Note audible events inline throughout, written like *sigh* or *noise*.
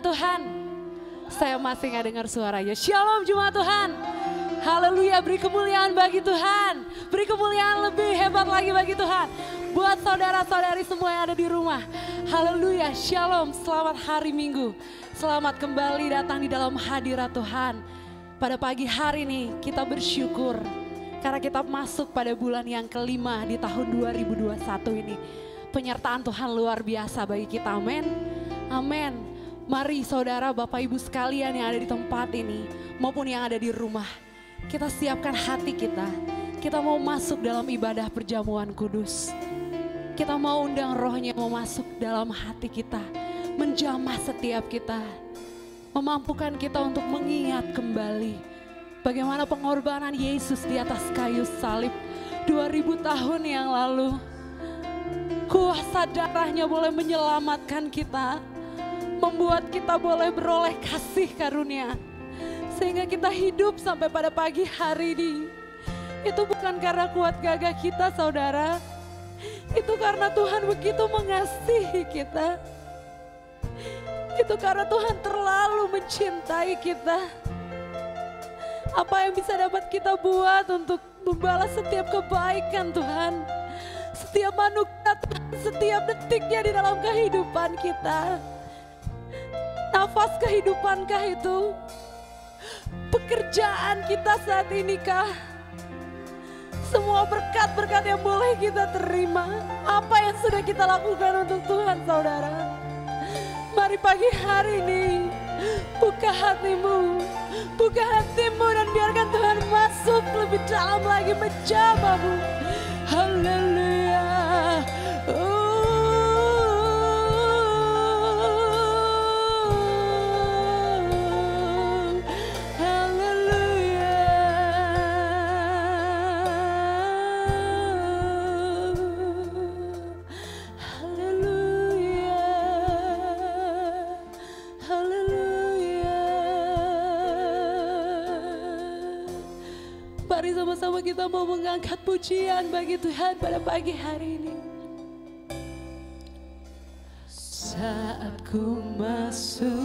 Jemaat Tuhan. Saya masih nggak dengar suaranya. Shalom Jemaat Tuhan. Haleluya, beri kemuliaan bagi Tuhan. Beri kemuliaan lebih hebat lagi bagi Tuhan. Buat saudara-saudari semua yang ada di rumah. Haleluya, shalom, selamat hari Minggu. Selamat kembali datang di dalam hadirat Tuhan. Pada pagi hari ini kita bersyukur karena kita masuk pada bulan yang kelima di tahun 2021 ini. Penyertaan Tuhan luar biasa bagi kita, amin. Amin. Mari saudara, bapak ibu sekalian yang ada di tempat ini maupun yang ada di rumah. Kita siapkan hati kita. Kita mau masuk dalam ibadah perjamuan kudus. Kita mau undang rohnya mau masuk dalam hati kita. Menjamah setiap kita. Memampukan kita untuk mengingat kembali. Bagaimana pengorbanan Yesus di atas kayu salib 2000 tahun yang lalu. Kuasa darahnya boleh menyelamatkan kita membuat kita boleh beroleh kasih karunia. Sehingga kita hidup sampai pada pagi hari ini. Itu bukan karena kuat gagah kita saudara. Itu karena Tuhan begitu mengasihi kita. Itu karena Tuhan terlalu mencintai kita. Apa yang bisa dapat kita buat untuk membalas setiap kebaikan Tuhan. Setiap manusia, setiap detiknya di dalam kehidupan kita nafas kehidupankah itu? Pekerjaan kita saat ini kah? Semua berkat-berkat yang boleh kita terima. Apa yang sudah kita lakukan untuk Tuhan saudara? Mari pagi hari ini buka hatimu. Buka hatimu dan biarkan Tuhan masuk lebih dalam lagi menjamahmu. Haleluya. Sama-sama kita mau mengangkat pujian bagi Tuhan pada pagi hari ini. Saat ku masuk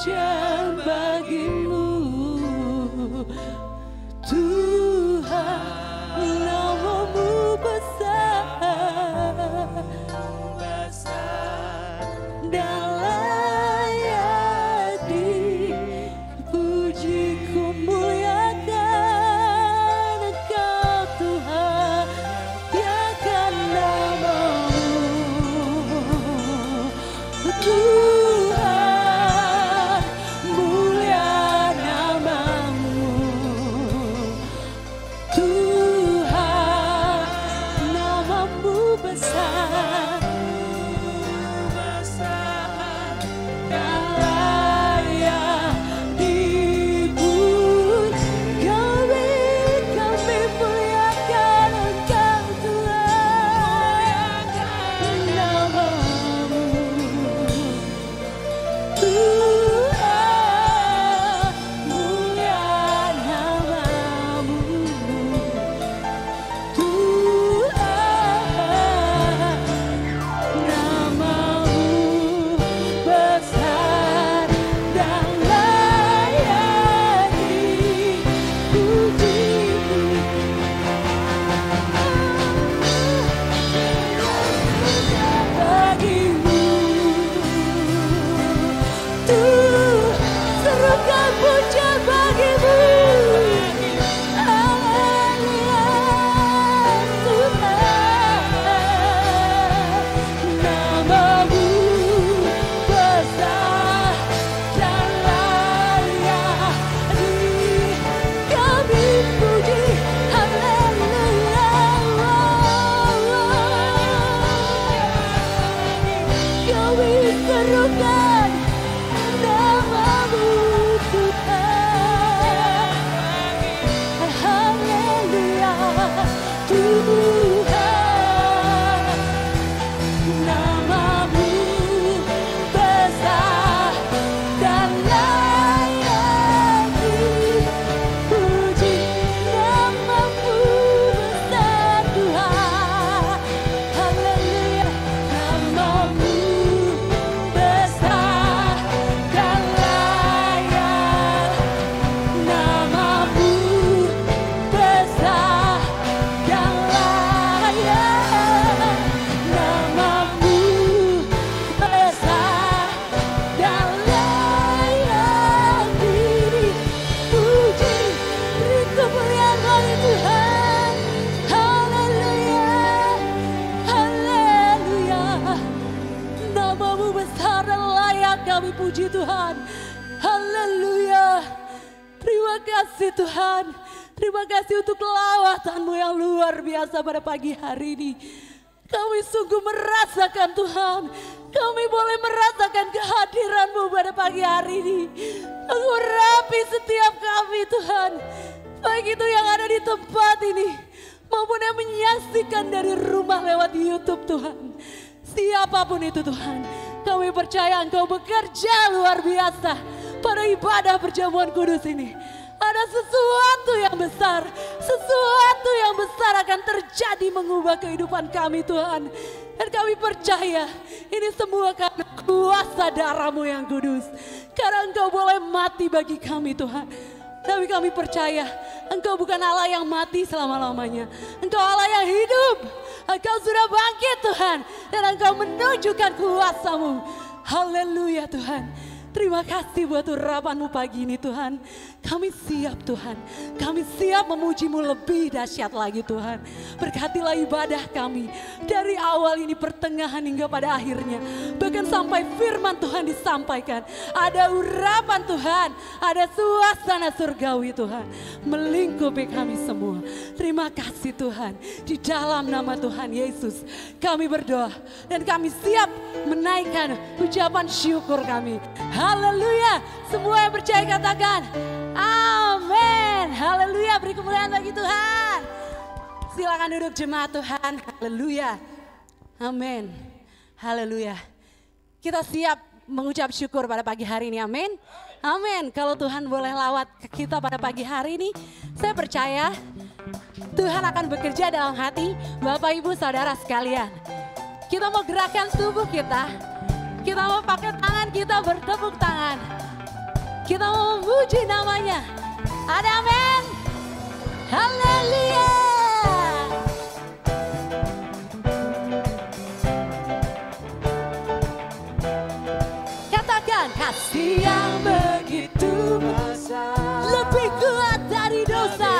Pujian Tuhan. Baik itu yang ada di tempat ini. Maupun yang menyaksikan dari rumah lewat Youtube Tuhan. Siapa pun itu Tuhan. Kami percaya Engkau bekerja luar biasa pada ibadah perjamuan kudus ini. Ada sesuatu yang besar, sesuatu yang besar akan terjadi mengubah kehidupan kami Tuhan. Dan kami percaya ini semua karena kuasa darahmu yang kudus. Karena engkau boleh mati bagi kami Tuhan. Tapi kami percaya engkau bukan Allah yang mati selama-lamanya. Engkau Allah yang hidup. Engkau sudah bangkit Tuhan. Dan engkau menunjukkan kuasamu. Haleluya Tuhan. Terima kasih buat urapanmu pagi ini Tuhan. Kami siap Tuhan. Kami siap memujimu lebih dahsyat lagi Tuhan. Berkatilah ibadah kami. Dari awal ini pertengahan hingga pada akhirnya. Bahkan sampai firman Tuhan disampaikan. Ada urapan Tuhan. Ada suasana surgawi Tuhan. Melingkupi kami semua. Terima kasih Tuhan. Di dalam nama Tuhan Yesus. Kami berdoa. Dan kami siap menaikkan ucapan syukur kami. Haleluya. Semua yang percaya katakan. Amin. Haleluya. Beri kemuliaan bagi Tuhan. Silakan duduk jemaat Tuhan. Haleluya. Amin. Haleluya. Kita siap mengucap syukur pada pagi hari ini. Amin. Amin. Kalau Tuhan boleh lawat ke kita pada pagi hari ini, saya percaya Tuhan akan bekerja dalam hati Bapak Ibu Saudara sekalian. Kita mau gerakan tubuh kita kita mau pakai tangan kita bertepuk tangan. Kita mau memuji namanya. Ada amin. Haleluya. Katakan kasih yang begitu besar lebih kuat dari dosa.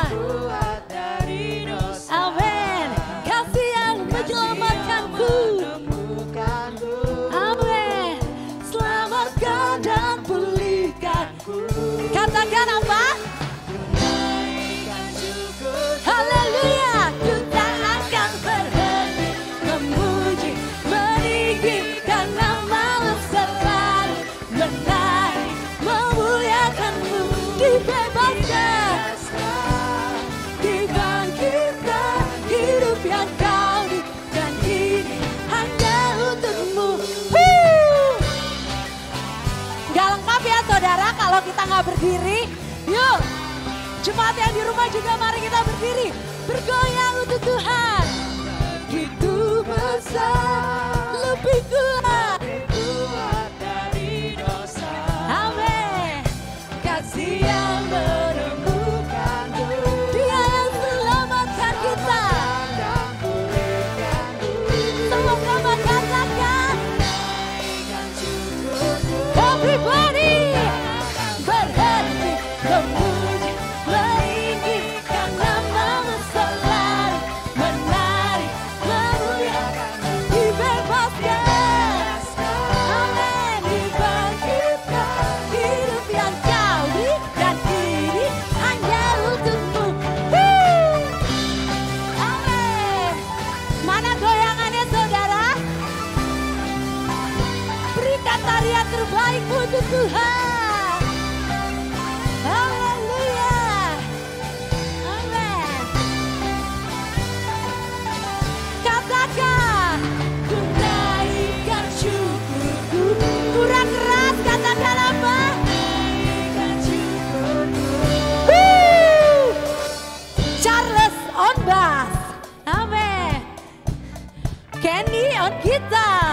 Nggak berdiri. Yuk, jemaat yang di rumah juga mari kita berdiri. Bergoyang untuk Tuhan. Gitu besar, lebih kuat Dada!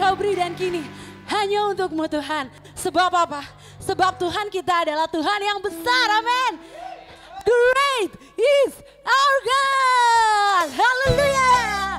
kau beri dan kini hanya untukmu Tuhan. Sebab apa? Sebab Tuhan kita adalah Tuhan yang besar. Amin. Great is our God. Hallelujah.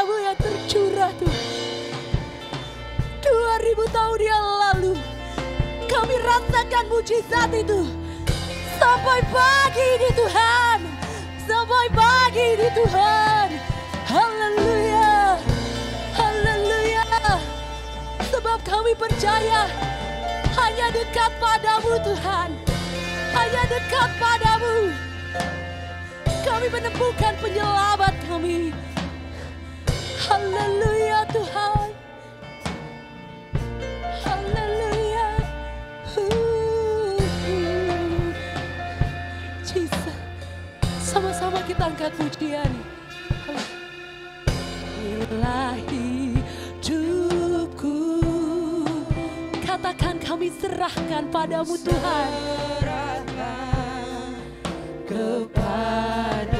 darahmu yang tercurah Tuhan. 2000 tahun yang lalu kami rasakan mujizat itu. Sampai pagi ini Tuhan. Sampai pagi ini Tuhan. Haleluya. Haleluya. Sebab kami percaya hanya dekat padamu Tuhan. Hanya dekat padamu. Kami menemukan penyelamat kami. Haleluya Tuhan. Haleluya. Jesus. Sama-sama kita angkat pujian. Inilah hidupku. Katakan kami serahkan padamu Tuhan. Kepadamu.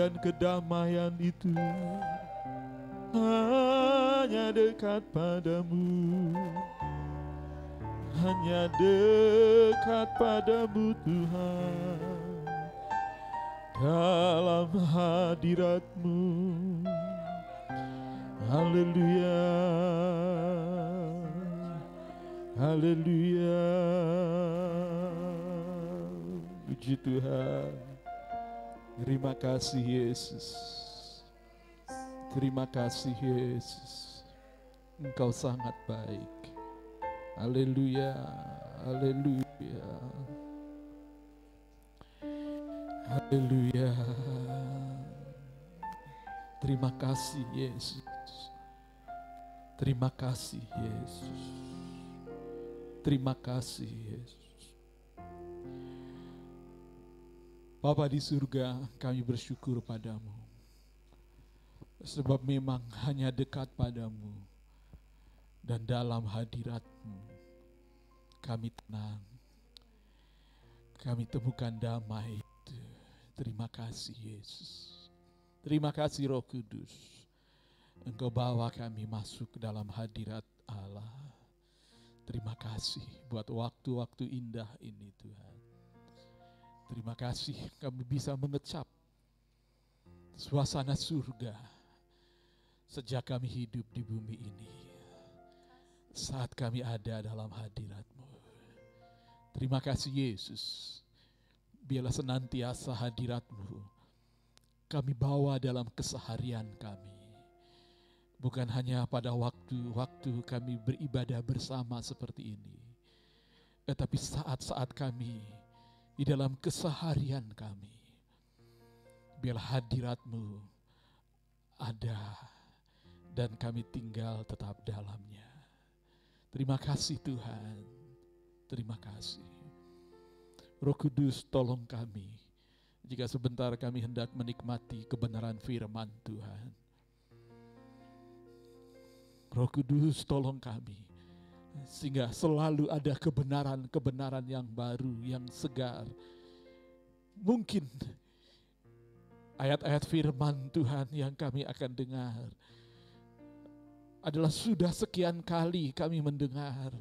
Dan kedamaian itu Hanya dekat padamu. Hanya dekat padamu Tuhan. Dalam hadiratmu. Haleluya. Haleluya. Puji Tuhan Terima kasih Yesus. Terima kasih Yesus. Engkau sangat baik. Haleluya Haleluya. Haleluya. Terima kasih Yesus. Terima kasih Yesus. Terima kasih Yesus Bapa di surga kami bersyukur padamu. Sebab memang hanya dekat padamu Dan dalam hadiratmu. Kami tenang. Kami temukan damai. Itu Terima kasih Yesus. Terima kasih Roh Kudus. Engkau bawa kami masuk ke dalam hadirat Allah. Terima kasih buat waktu-waktu indah ini Tuhan Terima kasih kami bisa mengecap suasana surga sejak kami hidup di bumi ini. Saat kami ada dalam hadiratmu. Terima kasih Yesus. Biarlah senantiasa hadiratmu kami bawa dalam keseharian kami. Bukan hanya pada waktu-waktu kami beribadah bersama seperti ini. Tetapi saat-saat kami di dalam keseharian kami. Biarlah hadiratmu ada dan kami tinggal tetap dalamnya. Terima kasih Tuhan, terima kasih. Roh Kudus tolong kami jika sebentar kami hendak menikmati kebenaran firman Tuhan. Roh Kudus tolong kami sehingga selalu ada kebenaran-kebenaran yang baru, yang segar. Mungkin ayat-ayat firman Tuhan yang kami akan dengar adalah sudah sekian kali kami mendengar.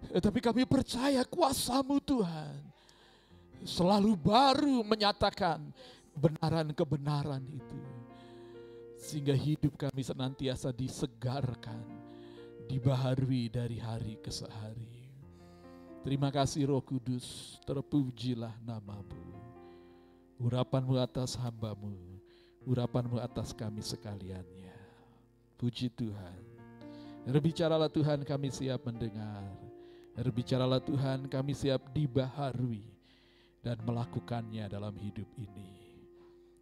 Tetapi kami percaya kuasamu Tuhan selalu baru menyatakan kebenaran-kebenaran itu. Sehingga hidup kami senantiasa disegarkan, dibaharui dari hari ke hari. Terima kasih Roh Kudus, terpujilah namamu. Urapanmu atas hambamu, urapanmu atas kami sekaliannya. Puji Tuhan. Berbicaralah Tuhan kami siap mendengar. Berbicaralah Tuhan kami siap dibaharui dan melakukannya dalam hidup ini.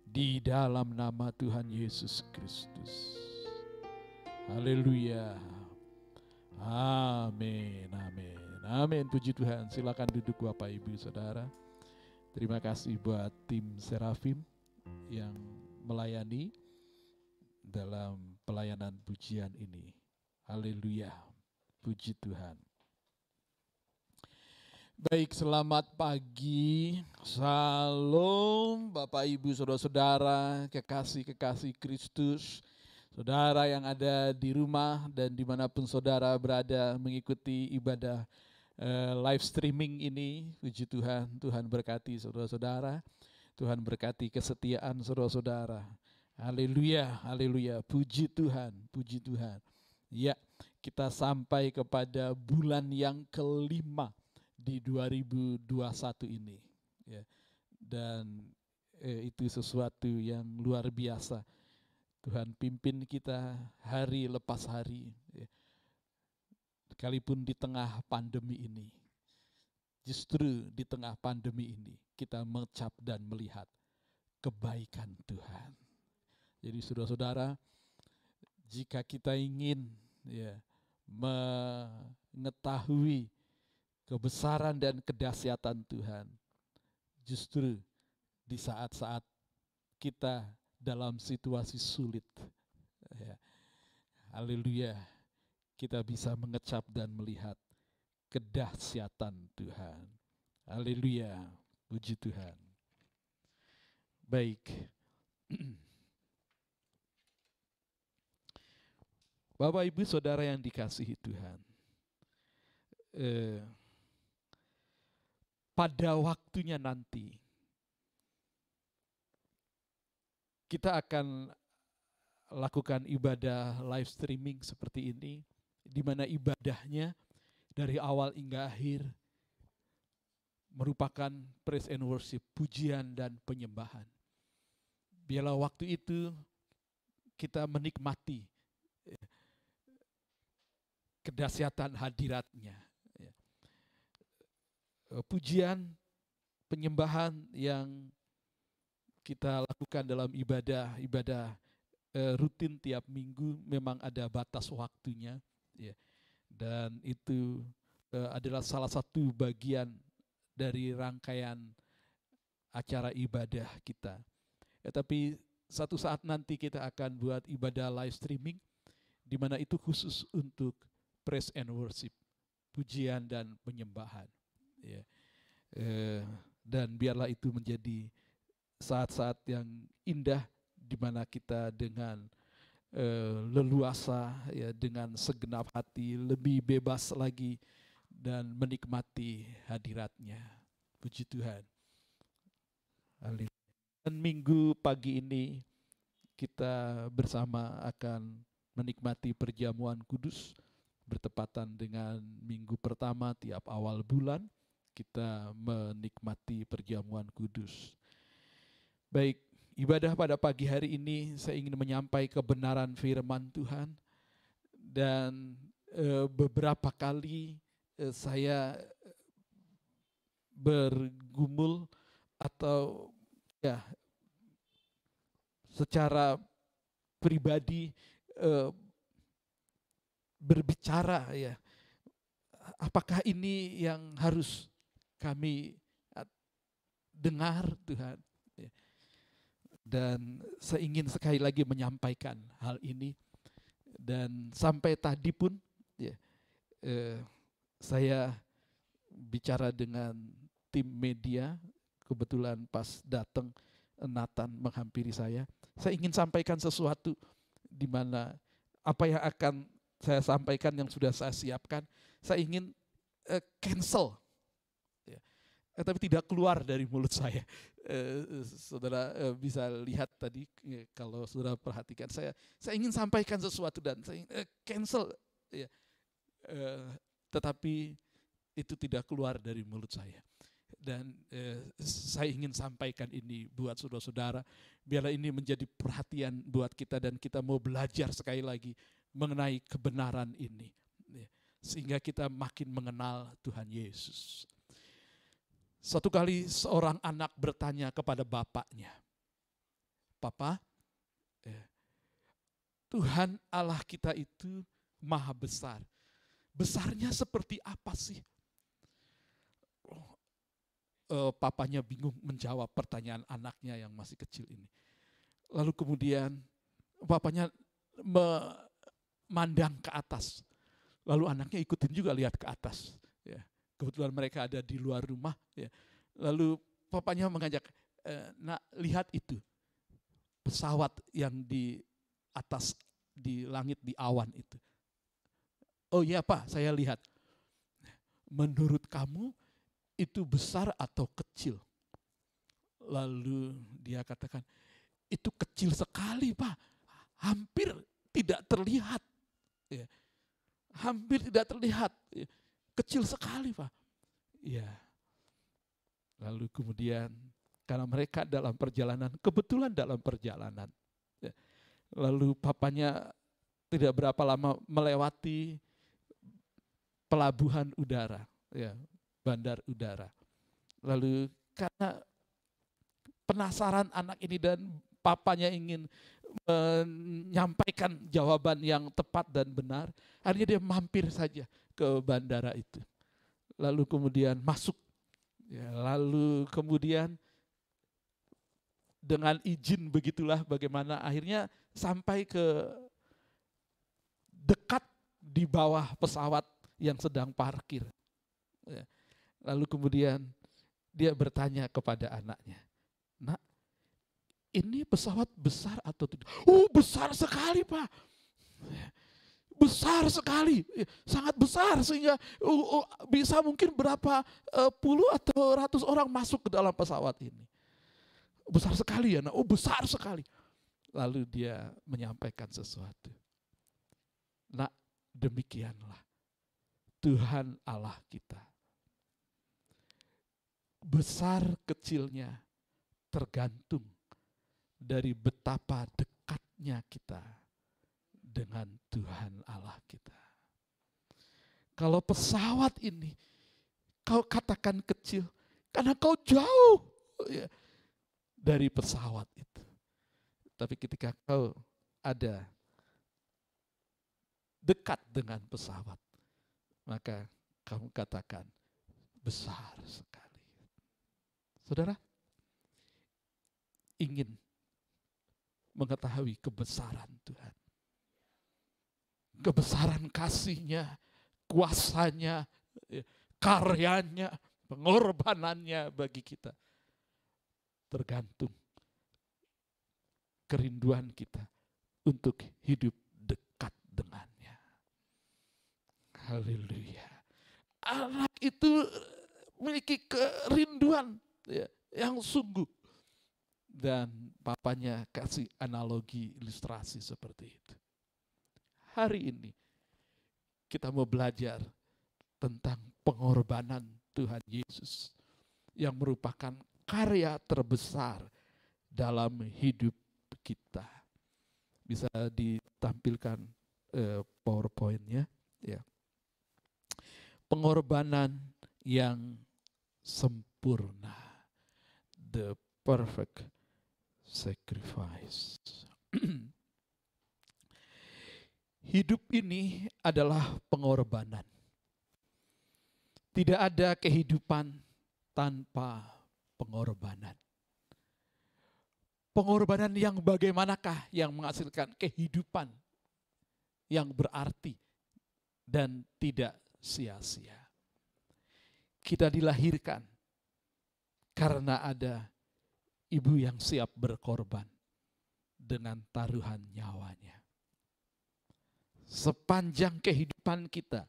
Di dalam nama Tuhan Yesus Kristus. Haleluya. Amin, amin, amin. Puji Tuhan. Silakan duduk Bapak Ibu Saudara. Terima kasih buat tim Serafim yang melayani dalam pelayanan pujian ini. Haleluya. Puji Tuhan. Baik, selamat pagi. Salam Bapak Ibu Saudara-saudara, kekasih-kekasih Kristus. Saudara yang ada di rumah dan di mana pun saudara berada mengikuti ibadah eh, live streaming ini. Puji Tuhan, Tuhan berkati saudara-saudara. Tuhan berkati kesetiaan saudara-saudara. Haleluya, haleluya. Puji Tuhan, puji Tuhan. Ya, kita sampai kepada bulan yang kelima di 2021 ini. Ya. Dan eh, itu sesuatu yang luar biasa. Tuhan pimpin kita hari lepas hari. Ya. Sekalipun di tengah pandemi ini. Justru di tengah pandemi ini kita mengecap dan melihat kebaikan Tuhan. Jadi saudara-saudara, jika kita ingin ya mengetahui kebesaran dan kedahsyatan Tuhan, justru di saat-saat kita dalam situasi sulit, ya, haleluya, kita bisa mengecap dan melihat kedahsyatan Tuhan. Haleluya, puji Tuhan. Baik. *clears throat* Bapak Ibu Saudara yang dikasihi Tuhan. Eh, pada waktunya nanti kita akan lakukan ibadah live streaming seperti ini di mana ibadahnya dari awal hingga akhir merupakan praise and worship, pujian dan penyembahan. Biarlah waktu itu kita menikmati kedahsyatan hadiratnya. Ya. Eh, pujian, penyembahan yang kita lakukan dalam ibadah ibadah uh, rutin tiap minggu memang ada batas waktunya, ya. dan itu uh, adalah salah satu bagian dari rangkaian acara ibadah kita. Ya, tapi satu saat nanti kita akan buat ibadah live streaming, di mana itu khusus untuk praise and worship, pujian dan penyembahan. Ya. Eh, dan biarlah itu menjadi saat-saat yang indah di mana kita dengan eh, leluasa ya dengan segenap hati lebih bebas lagi dan menikmati hadiratnya. Puji Tuhan. Dan minggu pagi ini kita bersama akan menikmati perjamuan kudus bertepatan dengan minggu pertama tiap awal bulan kita menikmati perjamuan kudus. Baik, ibadah pada pagi hari ini saya ingin menyampaikan kebenaran firman Tuhan dan e, beberapa kali e, saya bergumul atau ya secara pribadi eh, berbicara ya apakah ini yang harus kami dengar Tuhan. Dan saya ingin sekali lagi menyampaikan hal ini. Dan sampai tadi pun ya eh, saya bicara dengan tim media. Kebetulan pas datang Nathan menghampiri saya. Saya ingin sampaikan sesuatu di mana apa yang akan saya sampaikan yang sudah saya siapkan saya ingin eh, cancel. Ya. Eh, tapi tidak keluar dari mulut saya Eh, saudara eh, bisa lihat tadi eh, kalau saudara perhatikan saya saya ingin sampaikan sesuatu dan saya ingin, eh, cancel ya. Eh, tetapi itu tidak keluar dari mulut saya. Dan eh, saya ingin sampaikan ini buat saudara-saudara biarlah ini menjadi perhatian buat kita dan kita mau belajar sekali lagi mengenai kebenaran ini ya, sehingga kita makin mengenal Tuhan Yesus. Satu kali seorang anak bertanya kepada bapaknya, Papa, eh, Tuhan Allah kita itu maha besar. Besarnya seperti apa sih? Eh, papanya bingung menjawab pertanyaan anaknya yang masih kecil ini. Lalu kemudian bapaknya memandang ke atas. Lalu anaknya ikutin juga lihat ke atas. Kebetulan mereka ada di luar rumah. Ya. Lalu papanya mengajak, e, nak lihat itu. Pesawat yang di atas, di langit, di awan itu. Oh iya pak, saya lihat. Menurut kamu itu besar atau kecil? Lalu dia katakan, itu kecil sekali pak, hampir tidak terlihat. Ya. Hampir tidak terlihat, ya. Kecil sekali pak. Ya. Lalu kemudian karena mereka dalam perjalanan, kebetulan dalam perjalanan. ya. Lalu papanya tidak berapa lama melewati pelabuhan udara, ya, bandar udara. Lalu karena penasaran anak ini dan papanya ingin menyampaikan jawaban yang tepat dan benar, akhirnya dia mampir saja ke bandara itu. Lalu kemudian masuk, ya, lalu kemudian dengan izin begitulah bagaimana akhirnya sampai ke dekat di bawah pesawat yang sedang parkir. Ya. Lalu kemudian dia bertanya kepada anaknya, nak ini pesawat besar atau tidak? Oh besar sekali pak. Besar sekali, sangat besar sehingga bisa mungkin berapa uh, puluh atau ratus orang masuk ke dalam pesawat ini. Besar sekali ya, nak. oh besar sekali. Lalu dia menyampaikan sesuatu. Nak demikianlah Tuhan Allah kita. Besar kecilnya tergantung dari betapa dekatnya kita dengan Tuhan Allah kita. Kalau pesawat ini kau katakan kecil karena kau jauh ya, dari pesawat itu. Tapi ketika kau ada dekat dengan pesawat, maka kamu katakan besar sekali. Saudara, ingin mengetahui kebesaran Tuhan. Kebesaran kasihnya, kuasanya, ya, karyanya, pengorbanannya bagi kita. Tergantung kerinduan kita untuk hidup dekat dengannya. Haleluya. Anak itu memiliki kerinduan ya, yang sungguh. Dan papanya kasih analogi ilustrasi seperti itu. Hari ini kita mau belajar tentang pengorbanan Tuhan Yesus yang merupakan karya terbesar dalam hidup kita. Bisa ditampilkan eh, PowerPoint-nya ya. Pengorbanan yang sempurna. The perfect sacrifice. *clears throat* Hidup ini adalah pengorbanan. Tidak ada kehidupan tanpa pengorbanan. Pengorbanan yang bagaimanakah yang menghasilkan kehidupan yang berarti dan tidak sia-sia. Kita dilahirkan karena ada ibu yang siap berkorban dengan taruhan nyawanya. Sepanjang kehidupan kita,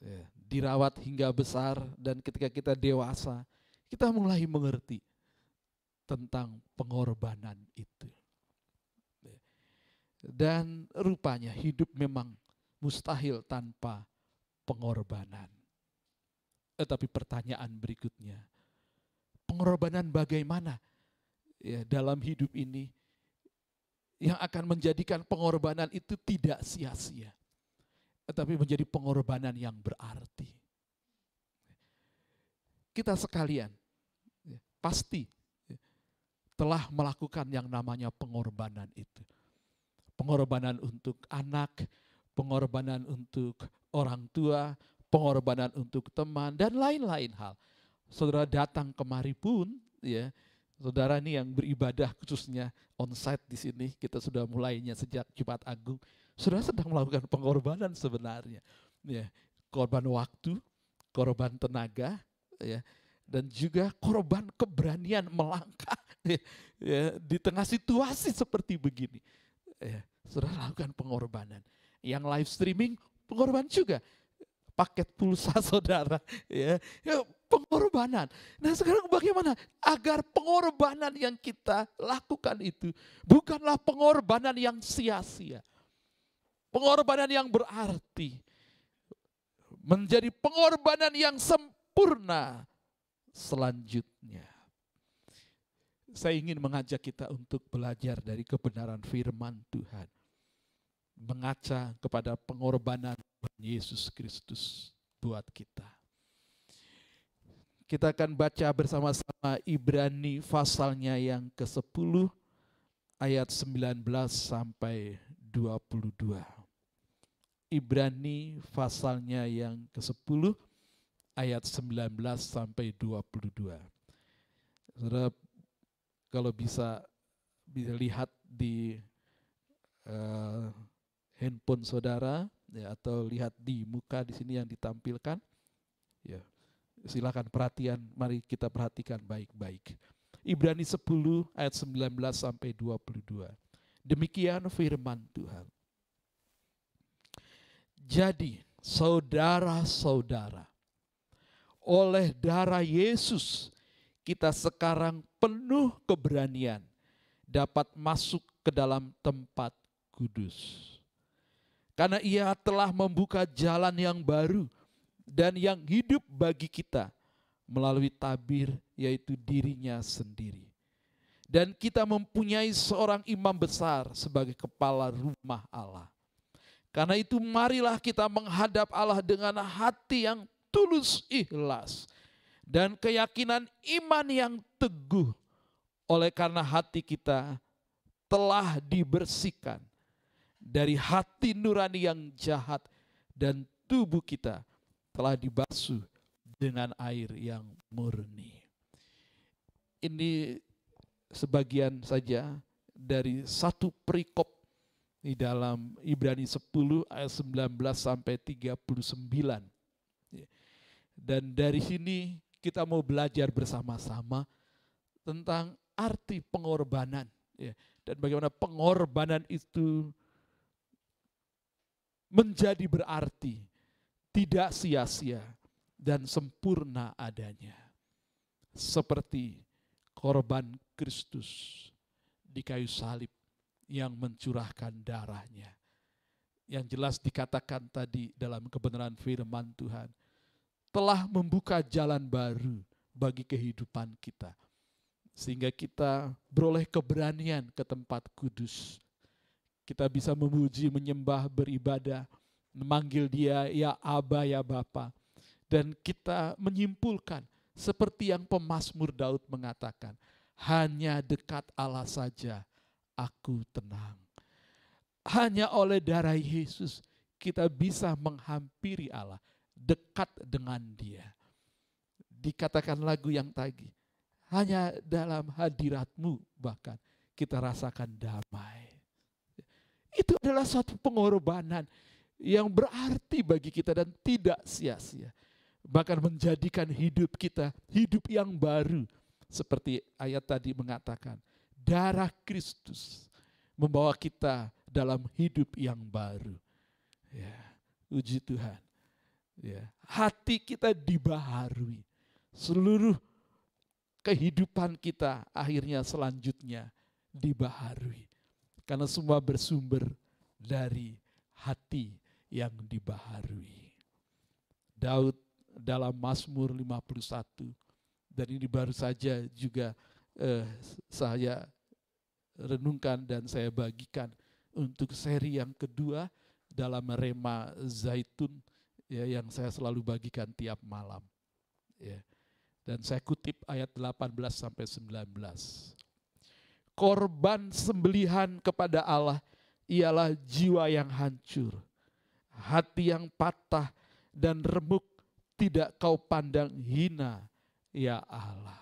ya, dirawat hingga besar dan ketika kita dewasa, kita mulai mengerti tentang pengorbanan itu. Dan rupanya hidup memang mustahil tanpa pengorbanan. Tetapi pertanyaan berikutnya, pengorbanan bagaimana ya dalam hidup ini yang akan menjadikan pengorbanan itu tidak sia-sia, tetapi menjadi pengorbanan yang berarti. Kita sekalian pasti telah melakukan yang namanya pengorbanan itu. Pengorbanan untuk anak, pengorbanan untuk orang tua, pengorbanan untuk teman dan lain-lain hal. Saudara datang kemari pun ya, saudara ini yang beribadah khususnya onsite di sini, kita sudah mulainya sejak Jumat Agung. Saudara sedang melakukan pengorbanan sebenarnya. Ya, korban waktu, korban tenaga, ya, dan juga korban keberanian melangkah *laughs* ya, ya, di tengah situasi seperti begini. Ya, saudara lakukan pengorbanan. Yang live streaming pengorbanan juga. Paket pulsa *laughs* saudara, ya, ya pengorbanan. Nah sekarang bagaimana agar pengorbanan yang kita lakukan itu bukanlah pengorbanan yang sia-sia. Pengorbanan yang berarti. Menjadi pengorbanan yang sempurna selanjutnya. Saya ingin mengajak kita untuk belajar dari kebenaran firman Tuhan. Mengaca kepada pengorbanan Yesus Kristus buat kita. Kita akan baca bersama-sama Ibrani pasalnya yang ke-10 ayat 19 sampai 22. Ibrani pasalnya yang ke-10 ayat 19 sampai 22. Saudara kalau bisa bisa lihat di uh, handphone saudara ya, atau lihat di muka di sini yang ditampilkan ya silakan perhatian mari kita perhatikan baik-baik. Ibrani 10 ayat 19 sampai 22. Demikian firman Tuhan. Jadi, saudara-saudara, oleh darah Yesus kita sekarang penuh keberanian dapat masuk ke dalam tempat kudus. Karena ia telah membuka jalan yang baru dan yang hidup bagi kita melalui tabir yaitu dirinya sendiri. Dan kita mempunyai seorang imam besar sebagai kepala rumah Allah. Karena itu marilah kita menghadap Allah dengan hati yang tulus ikhlas dan keyakinan iman yang teguh oleh karena hati kita telah dibersihkan dari hati nurani yang jahat dan tubuh kita telah dibasuh dengan air yang murni. Ini sebagian saja dari satu perikop di dalam Ibrani 10 ayat 19 sampai 39. Dan dari sini kita mau belajar bersama-sama tentang arti pengorbanan ya dan bagaimana pengorbanan itu menjadi berarti tidak sia-sia dan sempurna adanya seperti korban Kristus di kayu salib yang mencurahkan darahnya. Yang jelas dikatakan tadi dalam kebenaran firman Tuhan, telah membuka jalan baru bagi kehidupan kita. Sehingga kita beroleh keberanian ke tempat kudus. Kita bisa memuji, menyembah, beribadah, memanggil dia ya Aba, ya Bapa. Dan kita menyimpulkan Seperti yang pemazmur Daud mengatakan, hanya dekat Allah saja aku tenang. Hanya oleh darah Yesus kita bisa menghampiri Allah, dekat dengan Dia. Dikatakan lagu yang tadi, hanya dalam hadiratmu bahkan kita rasakan damai. Itu adalah suatu pengorbanan yang berarti bagi kita dan tidak sia-sia. Bahkan menjadikan hidup kita hidup yang baru. Seperti ayat tadi mengatakan, darah Kristus membawa kita dalam hidup yang baru. Ya, uji Tuhan. Ya, hati kita dibaharui. Seluruh kehidupan kita akhirnya selanjutnya dibaharui. Karena semua bersumber dari hati yang dibaharui. Daud dalam Mazmur 51 dan ini baru saja juga eh, saya renungkan dan saya bagikan untuk seri yang kedua dalam Rema Zaitun ya yang saya selalu bagikan tiap malam. Ya. Dan saya kutip ayat 18 sampai 19 korban sembelihan kepada Allah ialah jiwa yang hancur, hati yang patah dan remuk tidak kau pandang hina, ya Allah.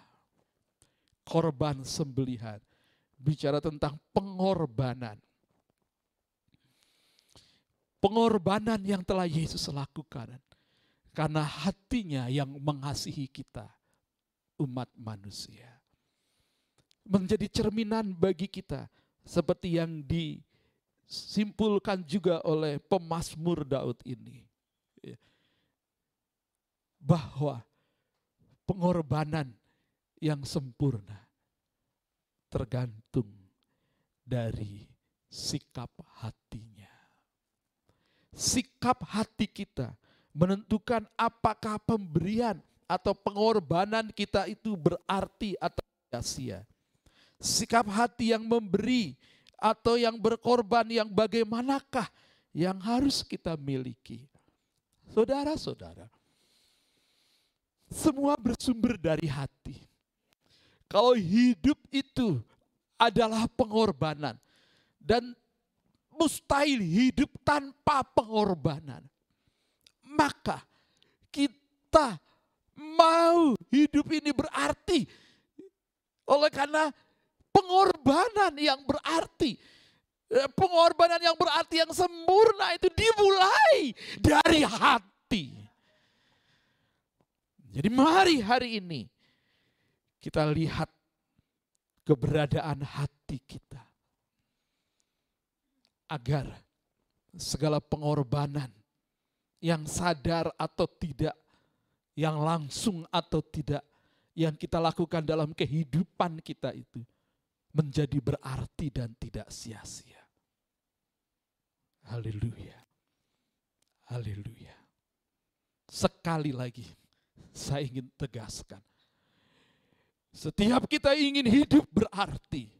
Korban sembelihan bicara tentang pengorbanan. Pengorbanan yang telah Yesus lakukan karena hatinya yang mengasihi kita, umat manusia menjadi cerminan bagi kita seperti yang disimpulkan juga oleh pemazmur Daud ini ya. bahwa pengorbanan yang sempurna tergantung dari sikap hatinya. Sikap hati kita menentukan apakah pemberian atau pengorbanan kita itu berarti atau sia-sia sikap hati yang memberi atau yang berkorban yang bagaimanakah yang harus kita miliki. Saudara-saudara, semua bersumber dari hati. Kalau hidup itu adalah pengorbanan dan mustahil hidup tanpa pengorbanan, maka kita mau hidup ini berarti oleh karena pengorbanan yang berarti. Eh, pengorbanan yang berarti yang sempurna itu dimulai dari hati. Jadi mari hari ini kita lihat keberadaan hati kita. Agar segala pengorbanan yang sadar atau tidak, yang langsung atau tidak, yang kita lakukan dalam kehidupan kita itu menjadi berarti dan tidak sia-sia. Haleluya. Haleluya. Sekali lagi saya ingin tegaskan. Setiap kita ingin hidup berarti.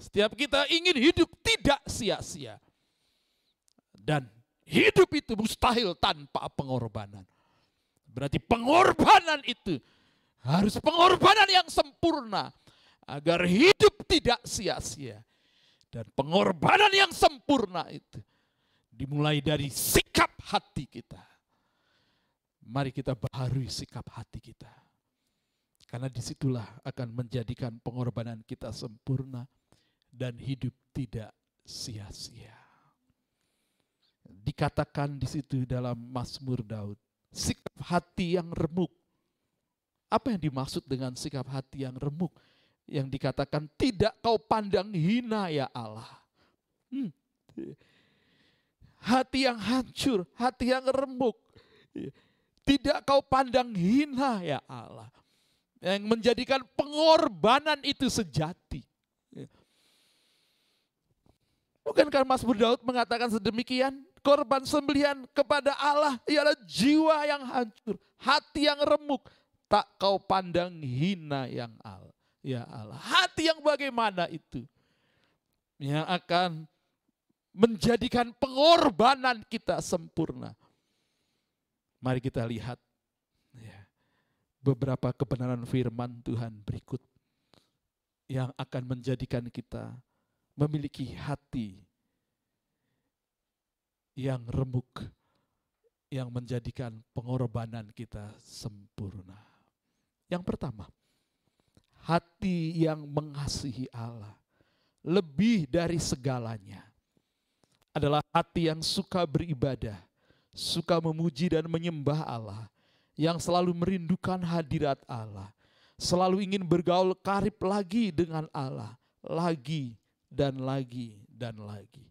Setiap kita ingin hidup tidak sia-sia. Dan hidup itu mustahil tanpa pengorbanan. Berarti pengorbanan itu harus pengorbanan yang sempurna agar hidup tidak sia-sia. Dan pengorbanan yang sempurna itu dimulai dari sikap hati kita. Mari kita baharui sikap hati kita. Karena di situlah akan menjadikan pengorbanan kita sempurna dan hidup tidak sia-sia. Dikatakan di situ dalam Mazmur Daud, sikap hati yang remuk. Apa yang dimaksud dengan sikap hati yang remuk? Yang dikatakan tidak kau pandang hina ya Allah. Hmm. Hati yang hancur, hati yang remuk. Tidak kau pandang hina ya Allah. Yang menjadikan pengorbanan itu sejati. Bukankah Mazmur Daud mengatakan sedemikian? Korban sembelihan kepada Allah ialah jiwa yang hancur, hati yang remuk, tak kau pandang hina yang Allah. Ya Allah, hati yang bagaimana itu? Yang akan menjadikan pengorbanan kita sempurna. Mari kita lihat ya, beberapa kebenaran firman Tuhan berikut yang akan menjadikan kita memiliki hati yang remuk, yang menjadikan pengorbanan kita sempurna. Yang pertama, hati yang mengasihi Allah lebih dari segalanya adalah hati yang suka beribadah, suka memuji dan menyembah Allah, yang selalu merindukan hadirat Allah, selalu ingin bergaul karib lagi dengan Allah, lagi dan lagi dan lagi.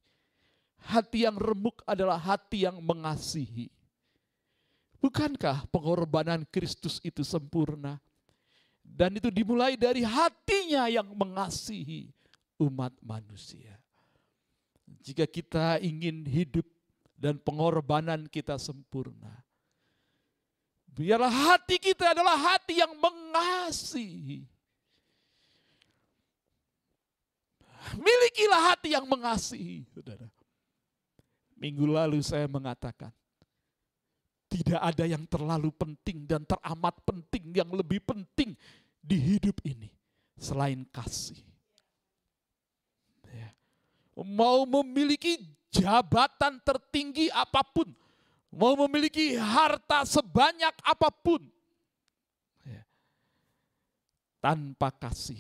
Hati yang remuk adalah hati yang mengasihi. Bukankah pengorbanan Kristus itu sempurna? Dan itu dimulai dari hatinya yang mengasihi umat manusia. Jika kita ingin hidup dan pengorbanan kita sempurna, biarlah hati kita adalah hati yang mengasihi. Milikilah hati yang mengasihi, saudara. Minggu lalu saya mengatakan, tidak ada yang terlalu penting dan teramat penting yang lebih penting di hidup ini selain kasih. Ya. Mau memiliki jabatan tertinggi apa pun, mau memiliki harta sebanyak apa pun, ya. tanpa kasih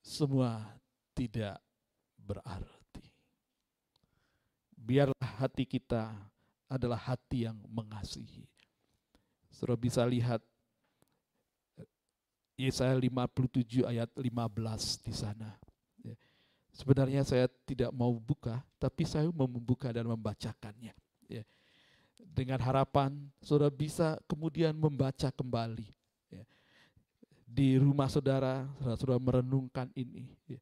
semua tidak berarti biarlah hati kita adalah hati yang mengasihi. Saudara bisa lihat Yesaya 57 ayat 15 di sana. Ya. Sebenarnya saya tidak mau buka, tapi saya mau membuka dan membacakannya. Ya. Dengan harapan saudara bisa kemudian membaca kembali. Ya. Di rumah saudara, saudara merenungkan ini. Ya.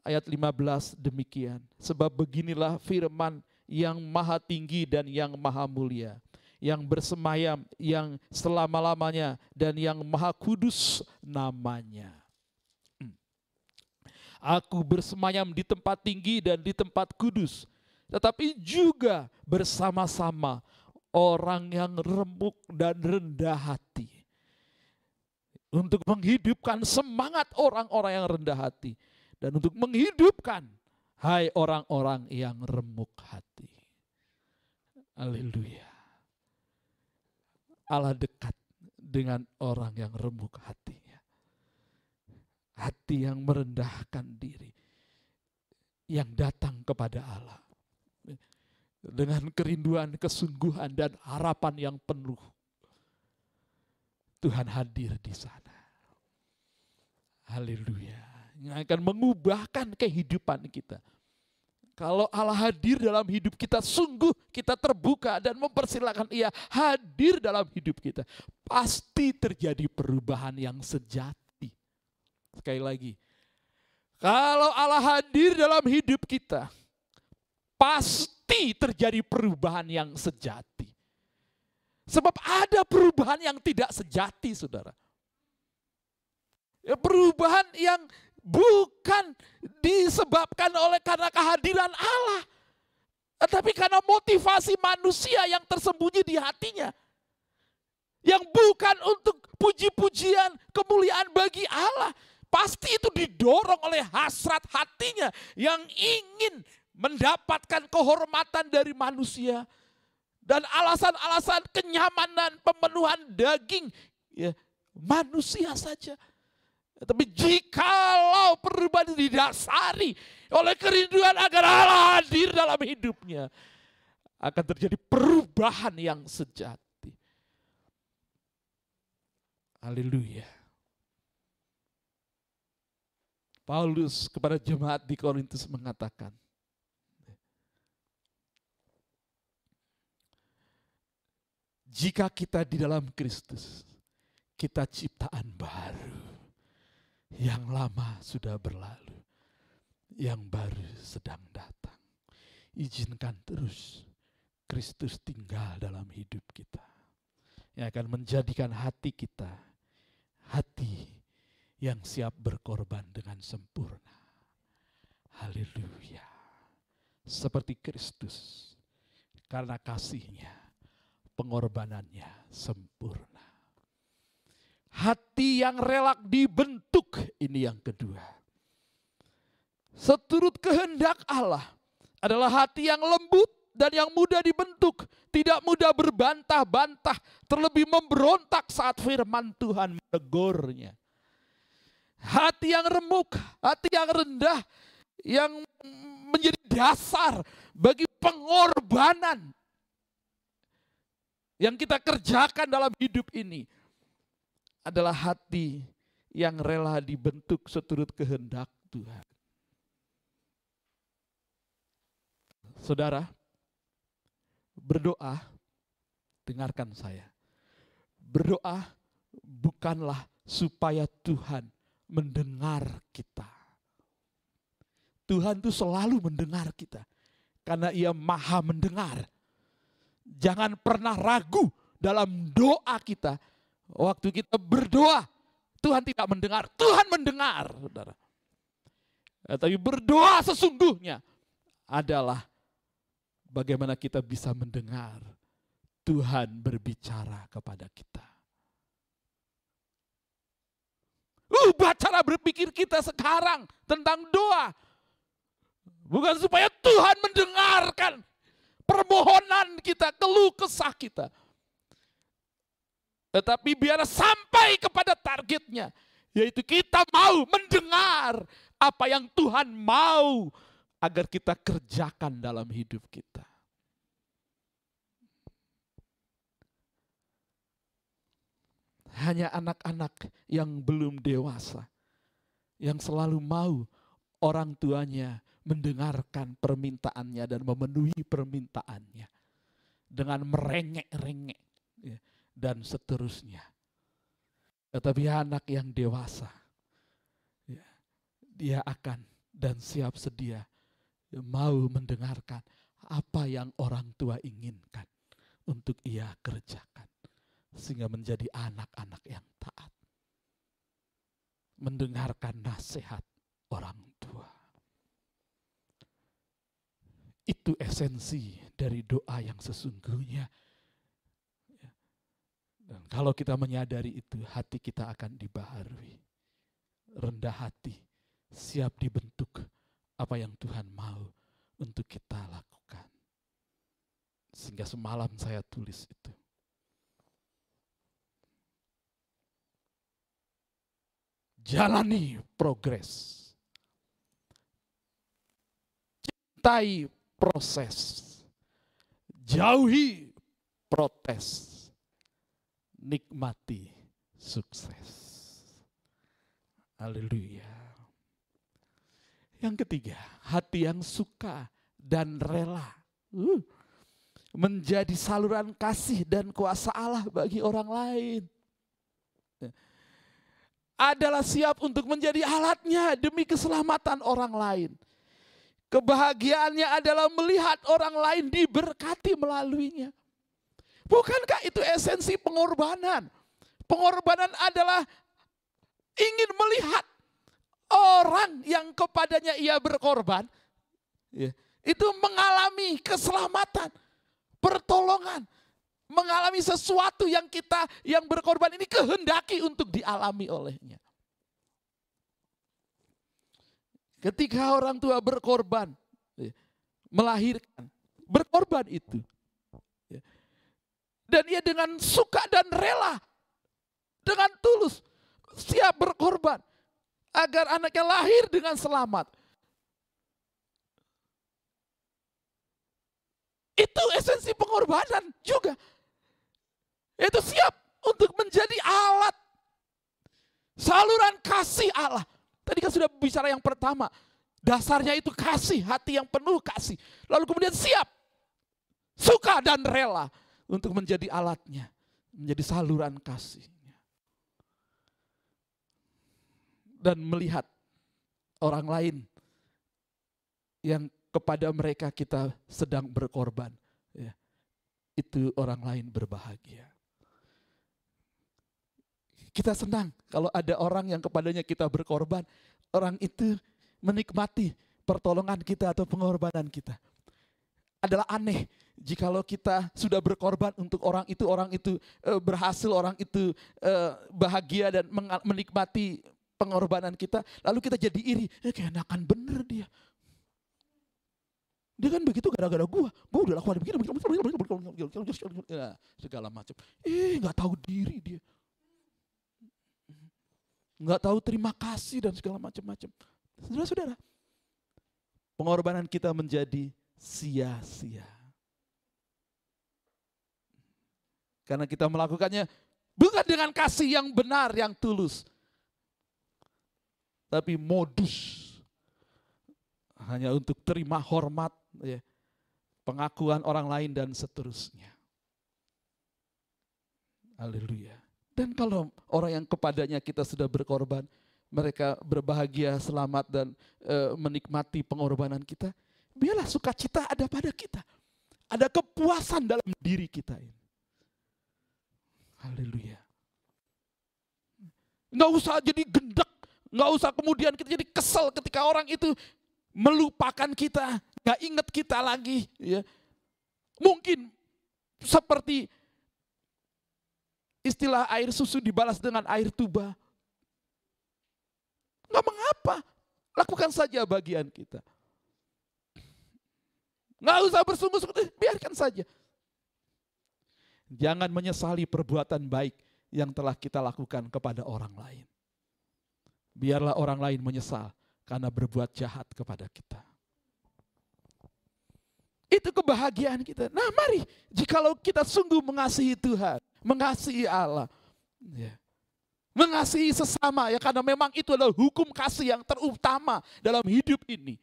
Ayat 15 demikian. Sebab beginilah firman yang maha tinggi dan yang maha mulia, yang bersemayam, yang selama-lamanya, dan yang maha kudus namanya. Hmm. Aku bersemayam di tempat tinggi dan di tempat kudus, tetapi juga bersama-sama orang yang remuk dan rendah hati. Untuk menghidupkan semangat orang-orang yang rendah hati. Dan untuk menghidupkan Hai orang-orang yang remuk hati. Haleluya. Allah dekat dengan orang yang remuk hatinya. Hati yang merendahkan diri. Yang datang kepada Allah. Dengan kerinduan, kesungguhan, dan harapan yang penuh. Tuhan hadir di sana. Haleluya yang akan mengubahkan kehidupan kita. Kalau Allah hadir dalam hidup kita, sungguh kita terbuka dan mempersilahkan ia hadir dalam hidup kita. Pasti terjadi perubahan yang sejati. Sekali lagi, kalau Allah hadir dalam hidup kita, pasti terjadi perubahan yang sejati. Sebab ada perubahan yang tidak sejati, saudara. Ya, perubahan yang bukan disebabkan oleh karena kehadiran Allah. Tetapi karena motivasi manusia yang tersembunyi di hatinya. Yang bukan untuk puji-pujian, kemuliaan bagi Allah. Pasti itu didorong oleh hasrat hatinya yang ingin mendapatkan kehormatan dari manusia. Dan alasan-alasan kenyamanan, pemenuhan daging. Ya, manusia saja. Tapi jikalau perubahan didasari oleh kerinduan agar Allah hadir dalam hidupnya, akan terjadi perubahan yang sejati. Haleluya. Paulus kepada jemaat di Korintus mengatakan, jika kita di dalam Kristus, kita ciptaan baru yang lama sudah berlalu, yang baru sedang datang. Izinkan terus Kristus tinggal dalam hidup kita. Yang akan menjadikan hati kita hati yang siap berkorban dengan sempurna. Haleluya. Seperti Kristus. Karena kasihnya, pengorbanannya sempurna. Hati yang rela dibentuk ini yang kedua. Seturut kehendak Allah adalah hati yang lembut dan yang mudah dibentuk, tidak mudah berbantah-bantah, terlebih memberontak saat firman Tuhan menegurnya. Hati yang remuk, hati yang rendah, yang menjadi dasar bagi pengorbanan yang kita kerjakan dalam hidup ini adalah hati yang rela dibentuk seturut kehendak Tuhan. Saudara, berdoa, dengarkan saya. Berdoa bukanlah supaya Tuhan mendengar kita. Tuhan itu selalu mendengar kita karena Ia Maha mendengar. Jangan pernah ragu dalam doa kita. Waktu kita berdoa, Tuhan tidak mendengar, Tuhan mendengar, saudara. Ya, tapi berdoa sesungguhnya adalah bagaimana kita bisa mendengar Tuhan berbicara kepada kita. Ubah cara berpikir kita sekarang tentang doa. Bukan supaya Tuhan mendengarkan permohonan kita, keluh kesah kita. Tetapi biar sampai kepada targetnya. Yaitu kita mau mendengar apa yang Tuhan mau agar kita kerjakan dalam hidup kita. Hanya anak-anak yang belum dewasa yang selalu mau orang tuanya mendengarkan permintaannya dan memenuhi permintaannya dengan merengek-rengek ya, dan seterusnya. Tetapi anak yang dewasa, ya, dia akan dan siap sedia mau mendengarkan apa yang orang tua inginkan untuk ia kerjakan. Sehingga menjadi anak-anak yang taat. Mendengarkan nasihat orang tua. Itu esensi dari doa yang sesungguhnya. Dan kalau kita menyadari itu, hati kita akan dibaharui. Rendah hati, siap dibentuk apa yang Tuhan mau untuk kita lakukan. Sehingga semalam saya tulis itu. Jalani progres. Cintai proses. Jauhi protes. Nikmati sukses. Haleluya. Yang ketiga, hati yang suka dan rela. Uh, menjadi saluran kasih dan kuasa Allah bagi orang lain. Adalah siap untuk menjadi alatnya demi keselamatan orang lain. Kebahagiaannya adalah melihat orang lain diberkati melaluinya. Bukankah itu esensi pengorbanan? Pengorbanan adalah ingin melihat orang yang kepadanya ia berkorban, ya, itu mengalami keselamatan, pertolongan, mengalami sesuatu yang kita yang berkorban ini kehendaki untuk dialami olehnya. Ketika orang tua berkorban, ya, melahirkan, berkorban itu. Dan ia dengan suka dan rela, dengan tulus, siap berkorban agar anaknya lahir dengan selamat. Itu esensi pengorbanan juga. Itu siap untuk menjadi alat saluran kasih Allah. Tadi kan sudah bicara yang pertama. Dasarnya itu kasih, hati yang penuh kasih. Lalu kemudian siap, suka dan rela untuk menjadi alatnya. Menjadi saluran kasihnya. Dan melihat orang lain yang kepada mereka kita sedang berkorban. Ya, itu orang lain berbahagia. Kita senang kalau ada orang yang kepadanya kita berkorban, orang itu menikmati pertolongan kita atau pengorbanan kita. Adalah aneh Jikalau kita sudah berkorban untuk orang itu, orang itu eh, berhasil, orang itu eh, bahagia dan menikmati pengorbanan kita, lalu kita jadi iri, eh keenakan bener dia. Dia kan begitu gara-gara gua, gua udah lakukan begini, begini, begini, begini, begini, begini, begini, ya, segala macam. Eh nggak tahu diri dia, nggak tahu terima kasih dan segala macam-macam. Saudara-saudara, pengorbanan kita menjadi sia-sia. Karena kita melakukannya bukan dengan kasih yang benar, yang tulus. Tapi modus. Hanya untuk terima hormat, ya, pengakuan orang lain dan seterusnya. Haleluya. Dan kalau orang yang kepadanya kita sudah berkorban, mereka berbahagia, selamat dan eh, menikmati pengorbanan kita, biarlah sukacita ada pada kita. Ada kepuasan dalam diri kita ini. Haleluya. Nggak usah jadi gendek, nggak usah kemudian kita jadi kesel ketika orang itu melupakan kita, nggak ingat kita lagi. Ya. Mungkin seperti istilah air susu dibalas dengan air tuba. Nggak mengapa, lakukan saja bagian kita. Nggak usah bersungguh-sungguh, biarkan saja. Jangan menyesali perbuatan baik yang telah kita lakukan kepada orang lain. Biarlah orang lain menyesal karena berbuat jahat kepada kita. Itu kebahagiaan kita. Nah mari, jikalau kita sungguh mengasihi Tuhan, mengasihi Allah, ya, mengasihi sesama ya karena memang itu adalah hukum kasih yang terutama dalam hidup ini.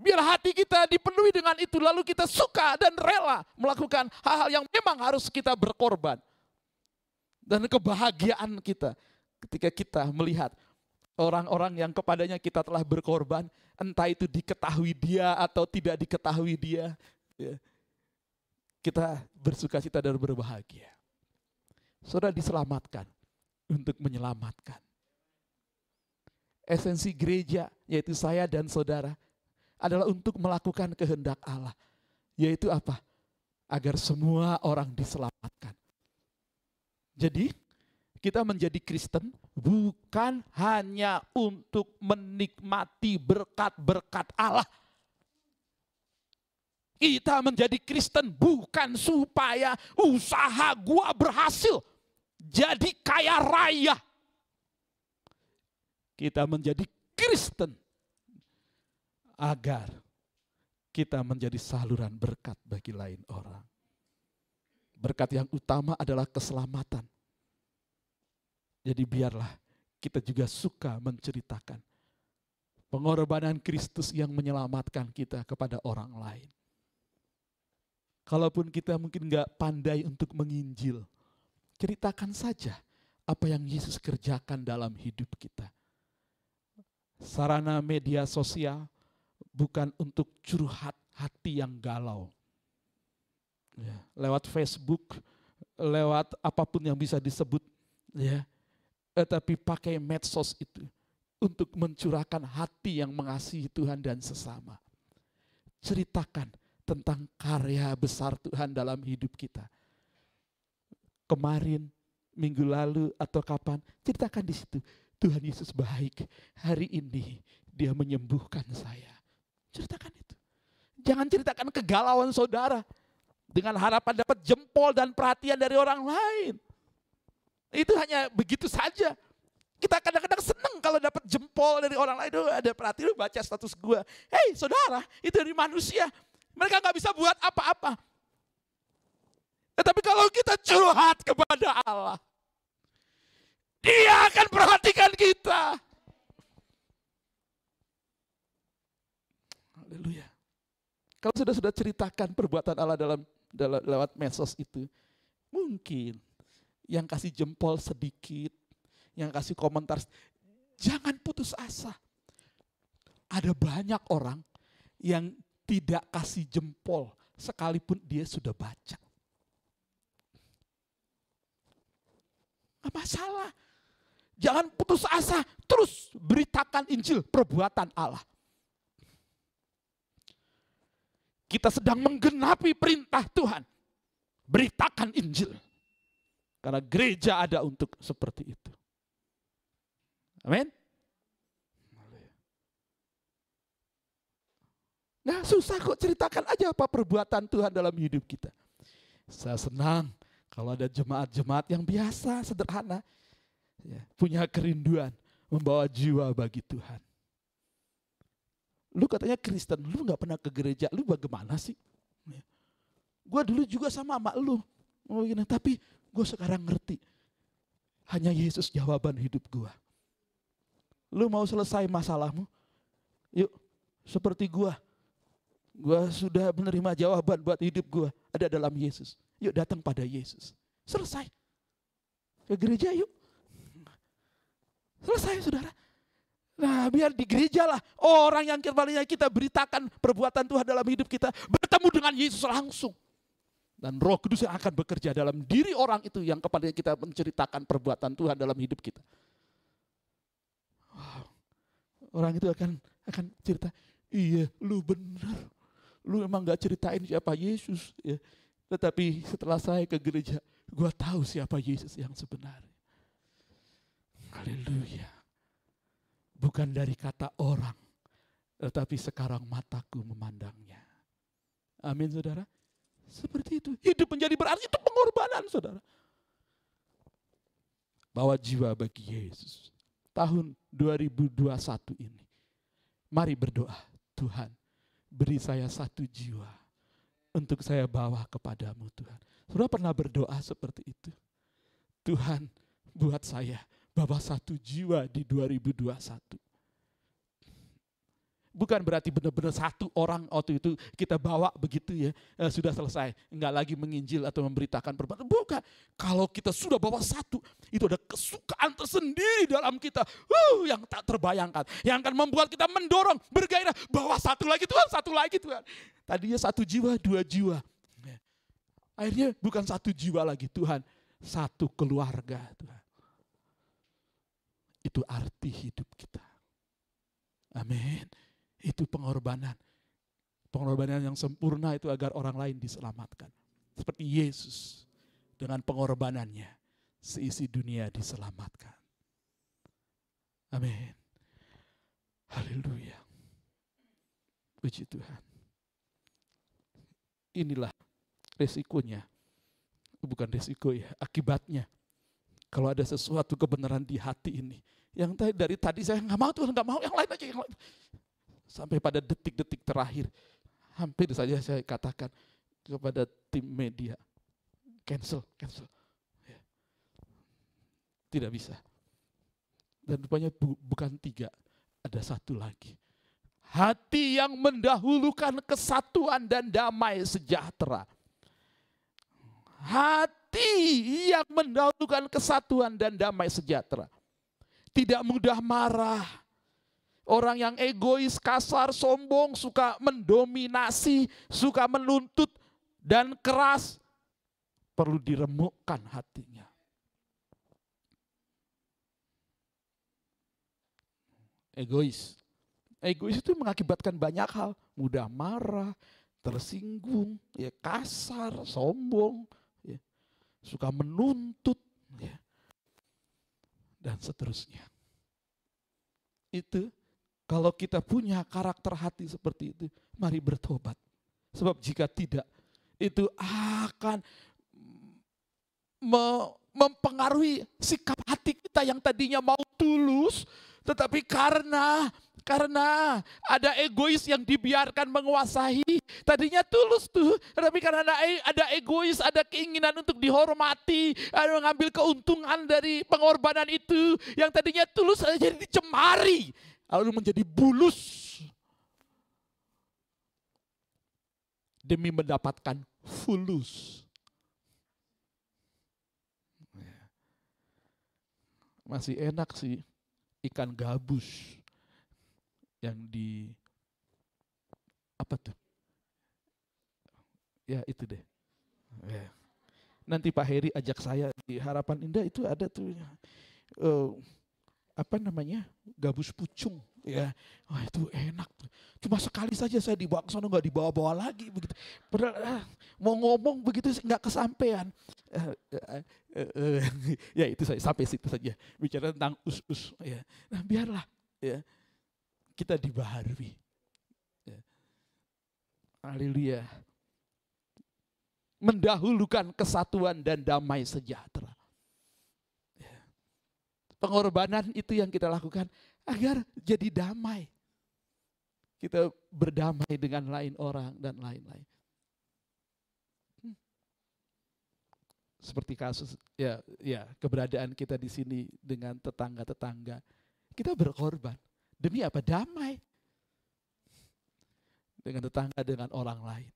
Biar hati kita dipenuhi dengan itu, lalu kita suka dan rela melakukan hal-hal yang memang harus kita berkorban. Dan kebahagiaan kita ketika kita melihat orang-orang yang kepadanya kita telah berkorban, entah itu diketahui dia atau tidak diketahui dia, ya, kita bersuka cita dan berbahagia. Saudara diselamatkan untuk menyelamatkan. Esensi gereja, yaitu saya dan saudara, adalah untuk melakukan kehendak Allah. Yaitu apa? Agar semua orang diselamatkan. Jadi kita menjadi Kristen bukan hanya untuk menikmati berkat-berkat Allah. Kita menjadi Kristen bukan supaya usaha gua berhasil. Jadi kaya raya. Kita menjadi Kristen agar kita menjadi saluran berkat bagi lain orang. Berkat yang utama adalah keselamatan. Jadi biarlah kita juga suka menceritakan pengorbanan Kristus yang menyelamatkan kita kepada orang lain. Kalaupun kita mungkin nggak pandai untuk menginjil, ceritakan saja apa yang Yesus kerjakan dalam hidup kita. Sarana media sosial, bukan untuk curhat hati yang galau. Ya, lewat Facebook, lewat apa pun yang bisa disebut, ya. Tetapi pakai medsos itu untuk mencurahkan hati yang mengasihi Tuhan dan sesama. Ceritakan tentang karya besar Tuhan dalam hidup kita. Kemarin, minggu lalu atau kapan, ceritakan di situ. Tuhan Yesus baik. Hari ini dia menyembuhkan saya. Ceritakan itu. Jangan ceritakan kegalauan saudara. Dengan harapan dapat jempol dan perhatian dari orang lain. Itu hanya begitu saja. Kita kadang-kadang senang kalau dapat jempol dari orang lain. Oh, ada perhatian, baca status gue. Hei saudara, itu dari manusia. Mereka nggak bisa buat apa-apa. Tetapi kalau kita curhat kepada Allah. Dia akan perhatikan kita. Haleluya. Kalau sudah sudah ceritakan perbuatan Allah dalam, dalam lewat medsos itu, mungkin yang kasih jempol sedikit, yang kasih komentar, jangan putus asa. Ada banyak orang yang tidak kasih jempol sekalipun dia sudah baca. Gak masalah. Jangan putus asa, terus beritakan Injil perbuatan Allah. Kita sedang menggenapi perintah Tuhan. Beritakan Injil. Karena gereja ada untuk seperti itu. Amin. Nah susah kok ceritakan aja apa perbuatan Tuhan dalam hidup kita. Saya senang kalau ada jemaat-jemaat yang biasa, sederhana. Ya, punya kerinduan membawa jiwa bagi Tuhan. Lu katanya Kristen, lu nggak pernah ke gereja, lu bagaimana sih? Gue dulu juga sama sama lu, oh, gini, tapi gue sekarang ngerti. Hanya Yesus jawaban hidup gue. Lu mau selesai masalahmu? Yuk, seperti gue. Gue sudah menerima jawaban buat hidup gue. Ada dalam Yesus. Yuk datang pada Yesus. Selesai. Ke gereja yuk. Selesai saudara. Nah biar di gereja lah orang yang kembalinya kita beritakan perbuatan Tuhan dalam hidup kita. Bertemu dengan Yesus langsung. Dan roh kudus yang akan bekerja dalam diri orang itu yang kepadanya kita menceritakan perbuatan Tuhan dalam hidup kita. Wow. Orang itu akan akan cerita, iya lu benar. Lu emang gak ceritain siapa Yesus. Ya. Tetapi setelah saya ke gereja, gua tahu siapa Yesus yang sebenarnya. Haleluya. Bukan dari kata orang, tetapi sekarang mataku memandangnya. Amin saudara. Seperti itu. Hidup menjadi berarti itu pengorbanan saudara. Bawa jiwa bagi Yesus. Tahun 2021 ini. Mari berdoa. Tuhan beri saya satu jiwa. Untuk saya bawa kepadamu Tuhan. Saudara pernah berdoa seperti itu. Tuhan buat saya bawa satu jiwa di 2021 bukan berarti benar-benar satu orang waktu itu kita bawa begitu ya eh, sudah selesai. Nggak lagi menginjil atau memberitakan perbuatan. Bukan. Kalau kita sudah bawa satu itu ada kesukaan tersendiri dalam kita. Uh, yang tak terbayangkan. Yang akan membuat kita mendorong bergairah. Bawa satu lagi Tuhan. Satu lagi Tuhan. Tadinya satu jiwa dua jiwa. Ya. akhirnya bukan satu jiwa lagi Tuhan. Satu keluarga Tuhan itu arti hidup kita amin itu pengorbanan. Pengorbanan yang sempurna itu agar orang lain diselamatkan. Seperti Yesus dengan pengorbanannya seisi dunia diselamatkan. Amin. Haleluya. Puji Tuhan. Inilah resikonya. Bukan resiko ya, akibatnya. Kalau ada sesuatu kebenaran di hati ini. Yang tadi, dari tadi saya nggak mau Tuhan, nggak mau yang lain aja, yang lain sampai pada detik-detik terakhir hampir saja saya katakan kepada tim media cancel cancel ya. tidak bisa dan rupanya bu, bukan tiga ada satu lagi hati yang mendahulukan kesatuan dan damai sejahtera hati yang mendahulukan kesatuan dan damai sejahtera tidak mudah marah Orang yang egois, kasar, sombong, suka mendominasi, suka menuntut dan keras perlu diremukkan hatinya. Egois. Egois itu mengakibatkan banyak hal, mudah marah, tersinggung, ya kasar, sombong, suka menuntut, ya, dan seterusnya. Itu kalau kita punya karakter hati seperti itu, mari bertobat. Sebab jika tidak, itu akan mempengaruhi sikap hati kita yang tadinya mau tulus, tetapi karena karena ada egois yang dibiarkan menguasai, tadinya tulus tuh, tapi karena ada, e, ada egois, ada keinginan untuk dihormati, ada mengambil keuntungan dari pengorbanan itu, yang tadinya tulus jadi dicemari lalu menjadi bulus. Demi mendapatkan fulus. Masih enak sih ikan gabus yang di apa tuh? Ya itu deh. Ya. Nanti Pak Heri ajak saya di Harapan Indah itu ada tuh uh, apa namanya gabus pucung Ya, wah itu enak. tuh. Cuma sekali saja saya dibawa ke sana nggak dibawa-bawa lagi begitu. Padahal ah, mau ngomong begitu nggak kesampaian. Eh, eh, *laughs* ya itu saya sampai situ saja bicara tentang us-us. Ya, nah biarlah ya kita dibaharui. Ya. Haleluya. Mendahulukan kesatuan dan damai sejahtera. Ya. Pengorbanan itu yang kita lakukan agar jadi damai. Kita berdamai dengan lain orang dan lain-lain. Hmm. Seperti kasus ya ya keberadaan kita di sini dengan tetangga-tetangga. Kita berkorban demi apa? Damai. Dengan tetangga dengan orang lain.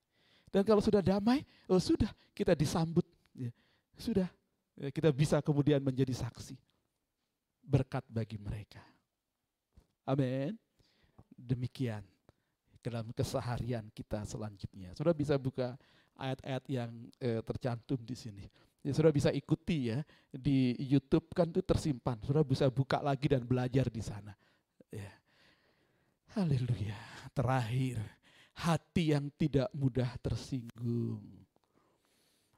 Dan kalau sudah damai, oh sudah kita disambut. Ya, sudah ya, kita bisa kemudian menjadi saksi. Berkat bagi mereka. Amin. Demikian dalam keseharian kita selanjutnya. Saudara bisa buka ayat-ayat yang eh, tercantum di sini. Ya, saudara bisa ikuti ya di YouTube kan itu tersimpan. Saudara bisa buka lagi dan belajar di sana. Ya. Haleluya. Terakhir, hati yang tidak mudah tersinggung.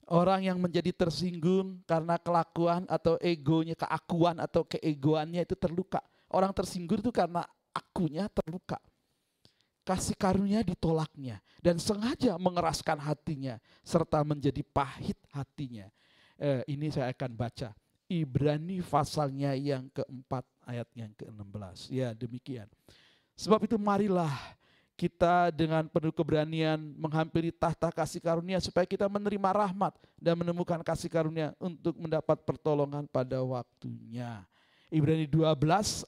Orang yang menjadi tersinggung karena kelakuan atau egonya, keakuan atau keegoannya itu terluka. Orang tersinggung itu karena akunya terluka. Kasih karunia ditolaknya dan sengaja mengeraskan hatinya serta menjadi pahit hatinya. Eh, ini saya akan baca. Ibrani pasalnya yang keempat ayat yang ke-16. Ya demikian. Sebab itu marilah kita dengan penuh keberanian menghampiri tahta kasih karunia supaya kita menerima rahmat dan menemukan kasih karunia untuk mendapat pertolongan pada waktunya. Ibrani 12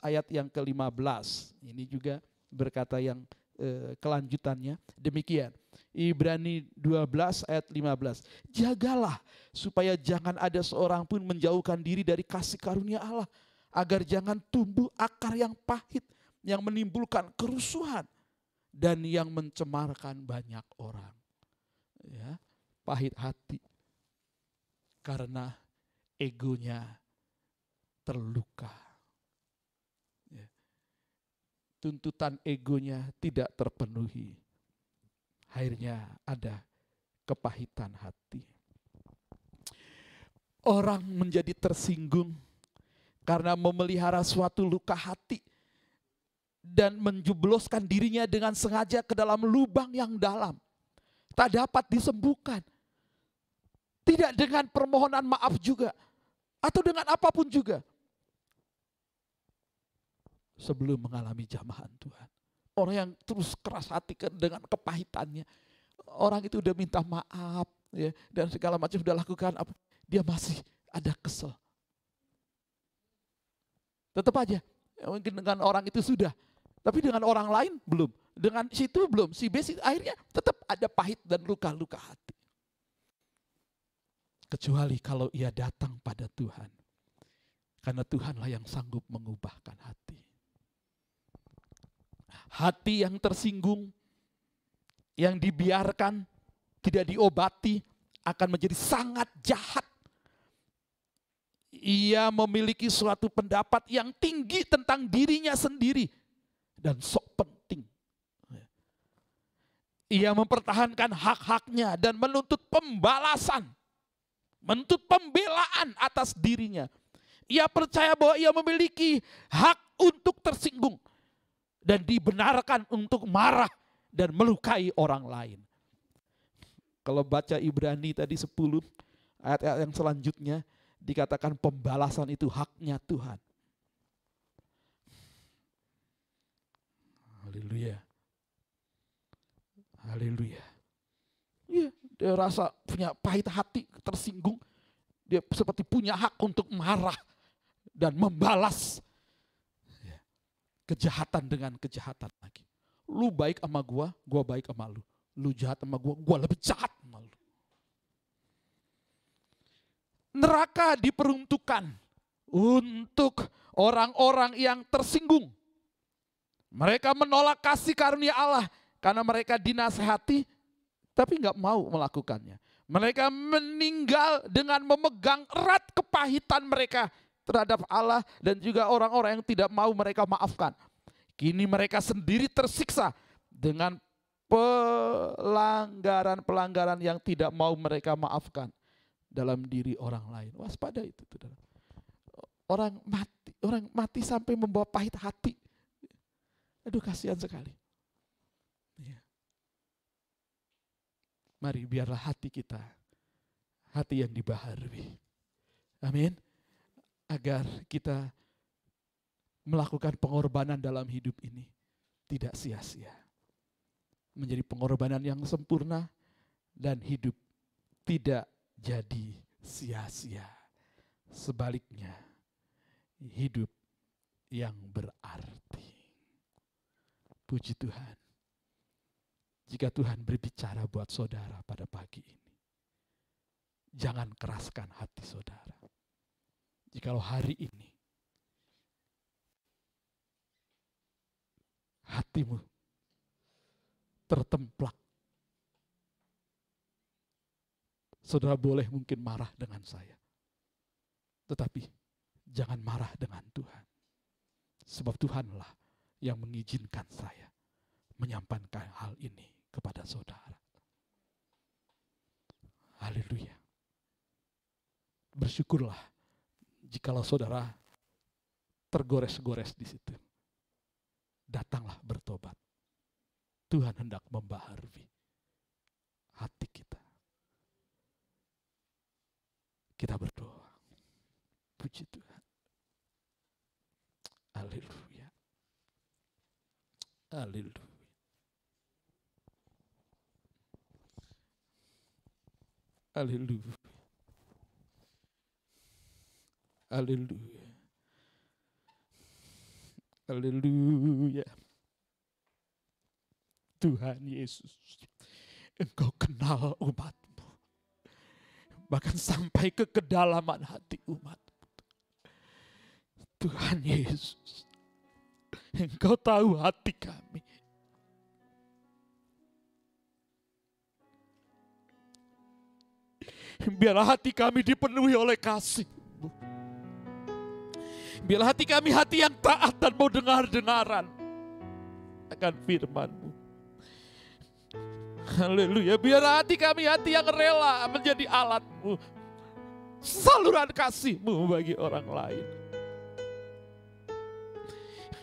ayat yang ke-15. Ini juga berkata yang eh, kelanjutannya demikian. Ibrani 12 ayat 15. Jagalah supaya jangan ada seorang pun menjauhkan diri dari kasih karunia Allah agar jangan tumbuh akar yang pahit yang menimbulkan kerusuhan dan yang mencemarkan banyak orang. Ya, pahit hati karena egonya terluka. Ya. Tuntutan egonya tidak terpenuhi. Akhirnya ada kepahitan hati. Orang menjadi tersinggung karena memelihara suatu luka hati dan menjubloskan dirinya dengan sengaja ke dalam lubang yang dalam. Tak dapat disembuhkan. Tidak dengan permohonan maaf juga. Atau dengan apa pun juga. Sebelum mengalami jamahan Tuhan. Orang yang terus keras hati dengan kepahitannya. Orang itu udah minta maaf. ya Dan segala macam sudah lakukan. Dia masih ada kesel. Tetap aja. Mungkin dengan orang itu sudah. Tapi dengan orang lain belum. Dengan situ belum. Si B si- akhirnya tetap ada pahit dan luka-luka hati. Kecuali kalau ia datang pada Tuhan. Karena Tuhanlah yang sanggup mengubahkan hati. Hati yang tersinggung, yang dibiarkan, tidak diobati, akan menjadi sangat jahat. Ia memiliki suatu pendapat yang tinggi tentang dirinya sendiri dan sok penting. Ia mempertahankan hak-haknya dan menuntut pembalasan, menuntut pembelaan atas dirinya. Ia percaya bahwa ia memiliki hak untuk tersinggung dan dibenarkan untuk marah dan melukai orang lain. Kalau baca Ibrani tadi 10 ayat-ayat yang selanjutnya dikatakan pembalasan itu haknya Tuhan. Haleluya. Haleluya. Iya, dia rasa punya pahit hati, tersinggung. Dia seperti punya hak untuk marah dan membalas Ya. kejahatan dengan kejahatan lagi. Lu baik sama gua, gua baik sama lu. Lu jahat sama gua, gua lebih jahat sama lu. Neraka diperuntukkan untuk orang-orang yang tersinggung. Mereka menolak kasih karunia Allah karena mereka dinasehati tapi nggak mau melakukannya. Mereka meninggal dengan memegang erat kepahitan mereka terhadap Allah dan juga orang-orang yang tidak mau mereka maafkan. Kini mereka sendiri tersiksa dengan pelanggaran-pelanggaran yang tidak mau mereka maafkan dalam diri orang lain. Waspada itu, saudara. Orang mati, orang mati sampai membawa pahit hati. Aduh kasihan sekali. Ya. Mari biarlah hati kita, hati yang dibaharui. Amin. Agar kita melakukan pengorbanan dalam hidup ini tidak sia-sia. Menjadi pengorbanan yang sempurna dan hidup tidak jadi sia-sia. Sebaliknya, hidup yang berarti. Puji Tuhan. Jika Tuhan berbicara buat saudara pada pagi ini, jangan keraskan hati saudara. Jikalau hari ini hatimu tertemplak. Saudara boleh mungkin marah dengan saya. Tetapi jangan marah dengan Tuhan. Sebab Tuhanlah yang mengizinkan saya menyampaikan hal ini kepada saudara. Haleluya. Bersyukurlah jikalau saudara tergores-gores di situ datanglah bertobat. Tuhan hendak membaharui hati kita. Kita berdoa. Puji Tuhan. Haleluya. Haleluya. Haleluya. Haleluya. Haleluya. Tuhan Yesus, Engkau kenal umatmu. Bahkan sampai ke kedalaman hati umatmu. Tuhan Yesus, Engkau tahu hati kami. Biarlah hati kami dipenuhi oleh kasih-Mu. Biarlah hati kami hati yang taat dan mau dengar-dengaran akan firman-Mu. Haleluya. Biar hati kami hati yang rela menjadi alat-Mu. Saluran kasih-Mu bagi orang lain.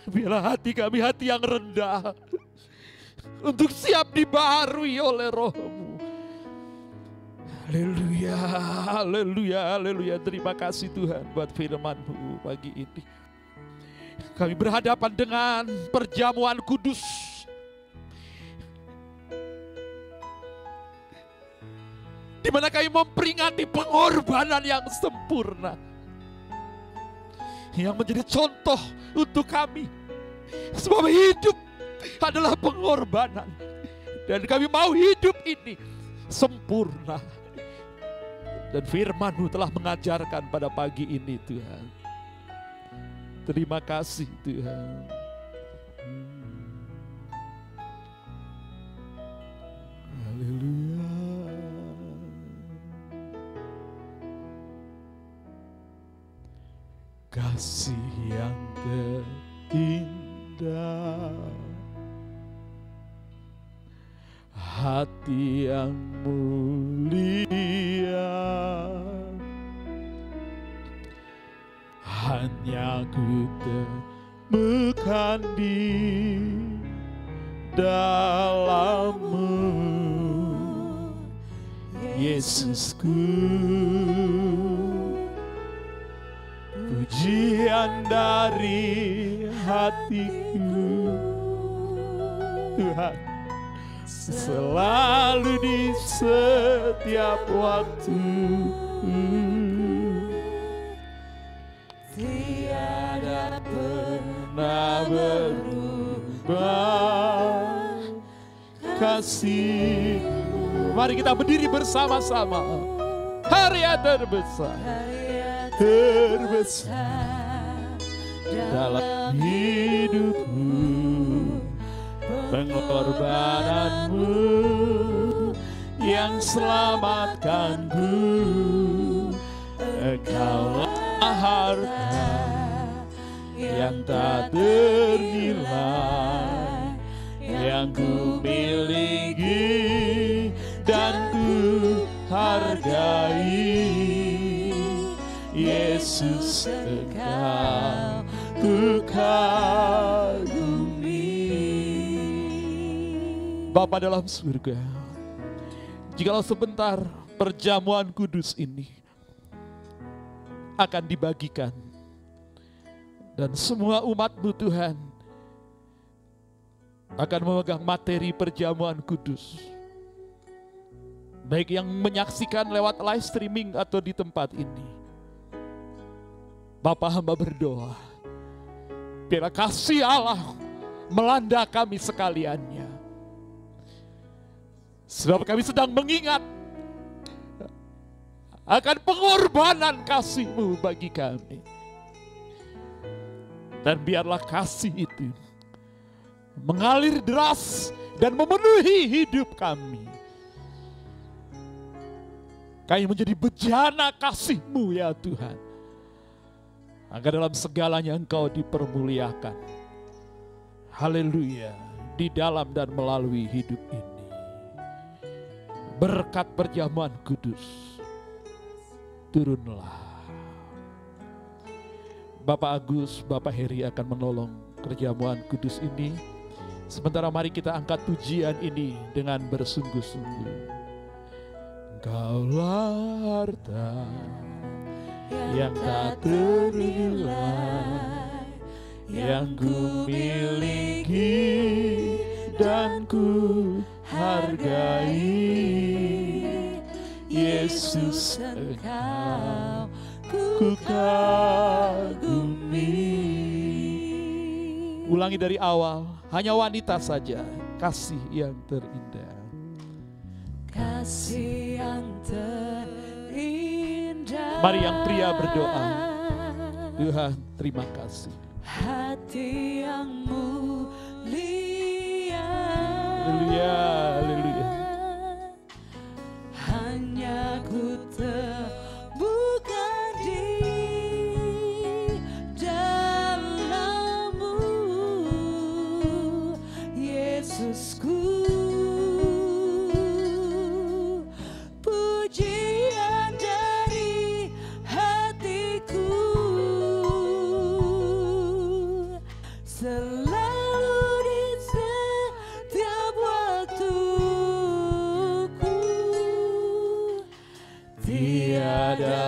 Biarlah hati kami hati yang rendah. Untuk siap dibaharui oleh rohmu. Haleluya, haleluya, haleluya. Terima kasih Tuhan buat firman-Mu pagi ini. Kami berhadapan dengan perjamuan kudus. Di mana kami memperingati pengorbanan yang sempurna. Yang menjadi contoh untuk kami. Sebab hidup adalah pengorbanan. Dan kami mau hidup ini sempurna. Dan firman-Mu telah mengajarkan pada pagi ini Tuhan. Terima kasih Tuhan. Haleluya. Kasih yang terindah. Hati yang mulia. Hanya ku temukan di dalammu. Yesusku pujian dari hatiku. Tuhan selalu di setiap waktu. Tiada pernah berubah kasih. Mari kita berdiri bersama-sama. Hari yang terbesar terbesar dalam hidupku pengorbananmu yang selamatkanku. Engkaulah harta yang yang tak ternilai yang ku miliki dan ku hargai Yesus engkau ku kagumi Bapa dalam surga Jikalau sebentar perjamuan kudus ini akan dibagikan dan semua umatmu Tuhan akan memegang materi perjamuan kudus. Baik yang menyaksikan lewat live streaming atau di tempat ini. Bapak hamba berdoa. Biarlah kasih Allah melanda kami sekaliannya. Sebab kami sedang mengingat akan pengorbanan kasih-Mu bagi kami. Dan biarlah kasih itu mengalir deras dan memenuhi hidup kami. Kami menjadi bejana kasih-Mu ya Tuhan. Agar dalam segalanya Engkau dipermuliakan. Haleluya. Di dalam dan melalui hidup ini. Berkat perjamuan kudus. Turunlah. Bapak Agus, Bapak Heri akan menolong perjamuan kudus ini. Sementara mari kita angkat pujian ini dengan bersungguh-sungguh. Engkaulah harta yang tak ternilai yang ku miliki dan ku hargai. Yesus engkau ku kagumi. Ulangi dari awal hanya wanita saja kasih yang terindah. Kasih yang terindah Mari yang pria berdoa. Tuhan terima kasih Hati yang mulia Haleluya, haleluya. Hanya ku terbuka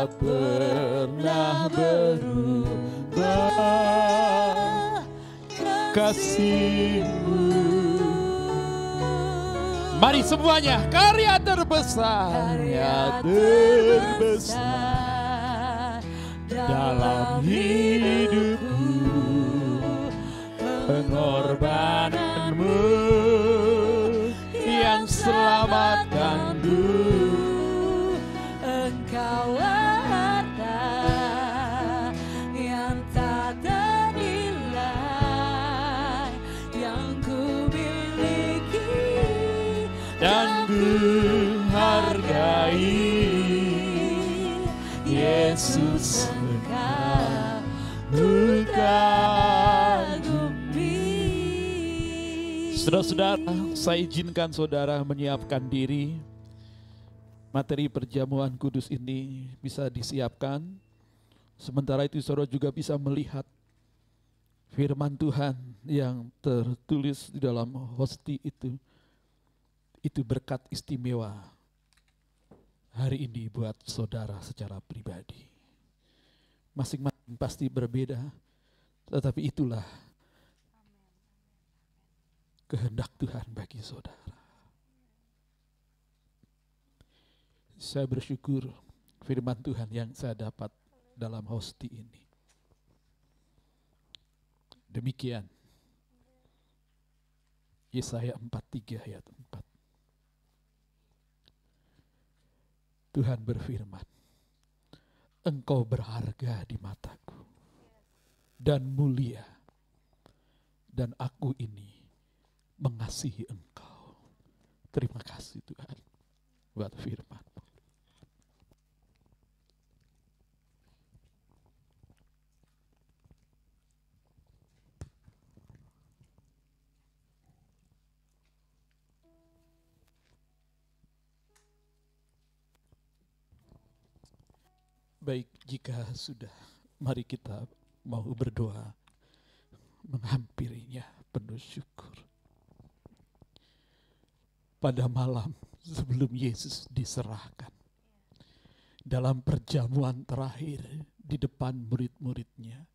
Pernah berubah. Kasihmu. Mari semuanya karya terbesar. Karya terbesar dalam hidupku. Pengorbananmu yang selamatkanku. Engkau dan ku hargai Yesus engkau. Saudara-saudara, saya izinkan saudara menyiapkan diri. Materi perjamuan kudus ini bisa disiapkan. Sementara itu saudara juga bisa melihat firman Tuhan yang tertulis di dalam hosti itu. Itu berkat istimewa hari ini buat saudara secara pribadi. Masing-masing pasti berbeda, tetapi itulah kehendak Tuhan bagi saudara. Saya bersyukur firman Tuhan yang saya dapat dalam hosti ini. Demikian. Yesaya 43 ayat 4. Tuhan berfirman, Engkau berharga di mataku dan mulia, dan aku ini mengasihi engkau. Terima kasih Tuhan buat firman. Baik, jika sudah, mari kita mau berdoa menghampirinya penuh syukur. Pada malam sebelum Yesus diserahkan, dalam perjamuan terakhir di depan murid-muridnya,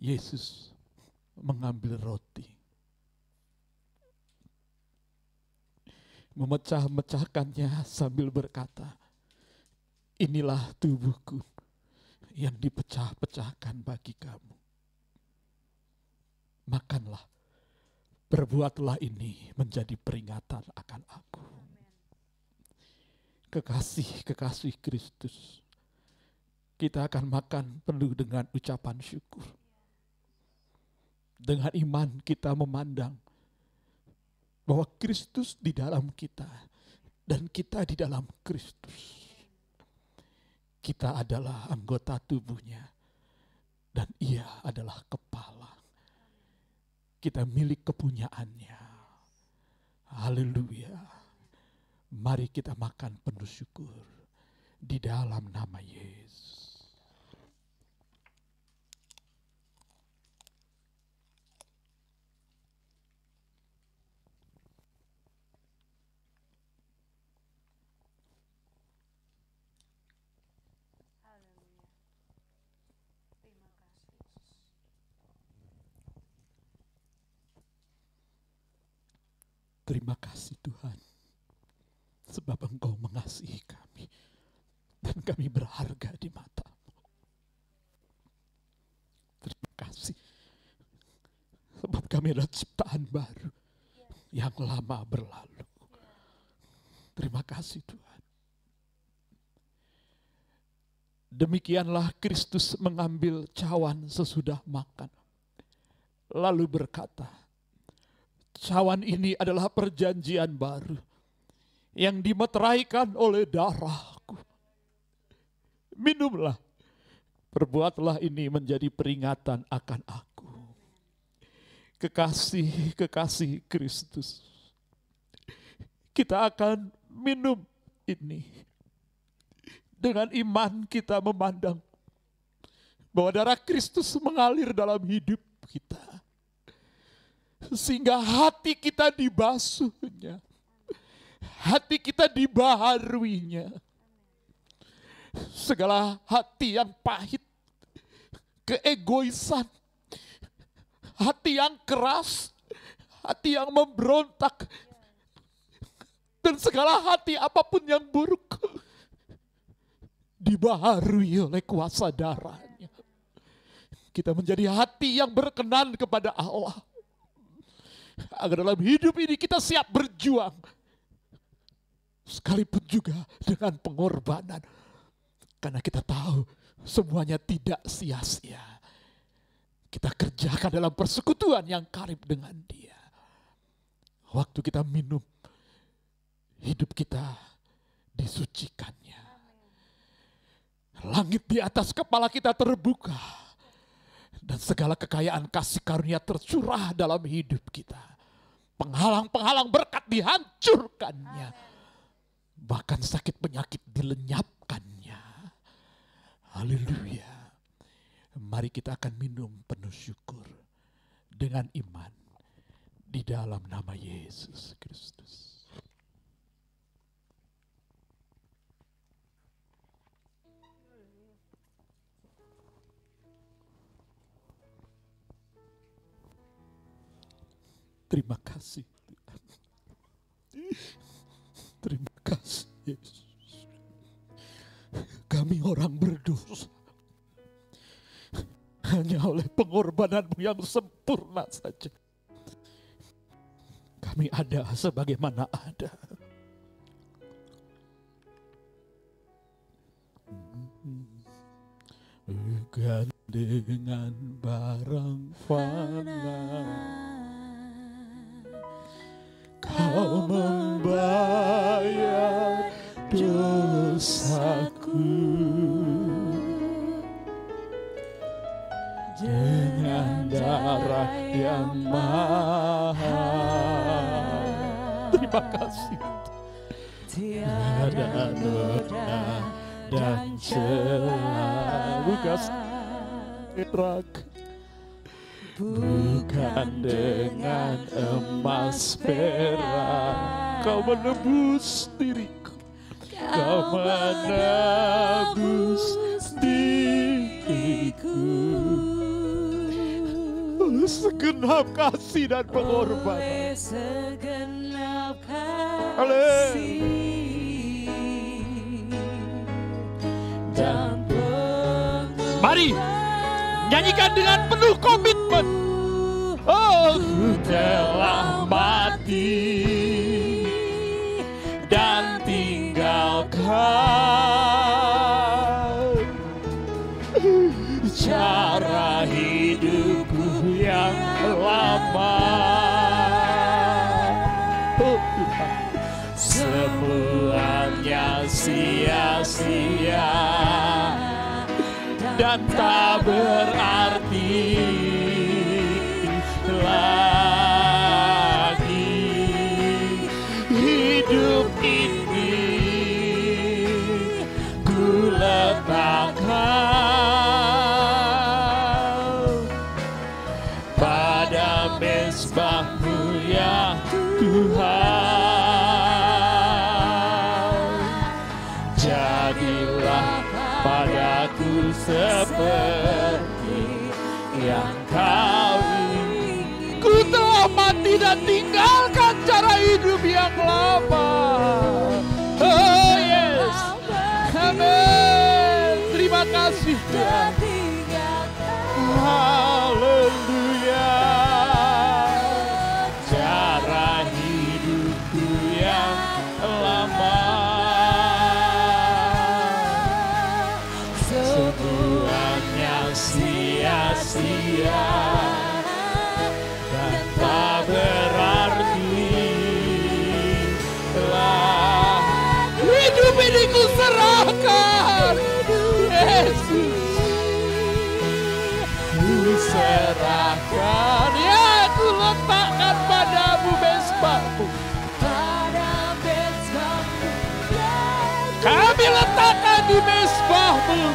Yesus mengambil roti, memecah-mecahkannya sambil berkata, inilah tubuhku yang dipecah-pecahkan bagi kamu. Makanlah, berbuatlah ini menjadi peringatan akan aku. Kekasih-kekasih Kristus, kita akan makan penuh dengan ucapan syukur. Dengan iman kita memandang bahwa Kristus di dalam kita dan kita di dalam Kristus kita adalah anggota tubuhnya dan ia adalah kepala. Kita milik kepunyaannya. Haleluya. Mari kita makan penuh syukur di dalam nama Yesus. Terima kasih Tuhan. Sebab Engkau mengasihi kami. Dan kami berharga di matamu. Terima kasih. Sebab kami adalah ciptaan baru. Yang lama berlalu. Terima kasih Tuhan. Demikianlah Kristus mengambil cawan sesudah makan. Lalu berkata, Cawan ini adalah perjanjian baru yang dimeteraikan oleh darahku. Minumlah, perbuatlah ini menjadi peringatan akan aku. Kekasih-kekasih Kristus, kita akan minum ini dengan iman kita memandang bahwa darah Kristus mengalir dalam hidup kita sehingga hati kita dibasuhnya. Hati kita dibaharuinya. Segala hati yang pahit, keegoisan, hati yang keras, hati yang memberontak, dan segala hati apa pun yang buruk dibaharui oleh kuasa darahnya. Kita menjadi hati yang berkenan kepada Allah agar dalam hidup ini kita siap berjuang. Sekalipun juga dengan pengorbanan. Karena kita tahu semuanya tidak sia-sia. Kita kerjakan dalam persekutuan yang karib dengan dia. Waktu kita minum, hidup kita disucikannya. Langit di atas kepala kita terbuka dan segala kekayaan kasih karunia tercurah dalam hidup kita. Penghalang-penghalang berkat dihancurkannya. Bahkan sakit penyakit dilenyapkannya. Haleluya. Mari kita akan minum penuh syukur dengan iman di dalam nama Yesus Kristus. Terima kasih Tuhan. Terima kasih Yesus. Kami orang berdosa. Hanya oleh pengorbananmu yang sempurna saja. Kami ada sebagaimana ada. Dengan barang fana Kau membayar dosaku dengan darah yang mahal. Terima kasih. Tiada noda dan selalu kasih perak bukan dengan emas perak. Kau menebus diriku. Kau menebus diriku. Segenap kasih dan pengorbanan oleh segenap Haleluya. kasih dan pengorbanan Mari nyanyikan dengan penuh komitmen. Oh, ku telah mati dan tinggalkan tak berarti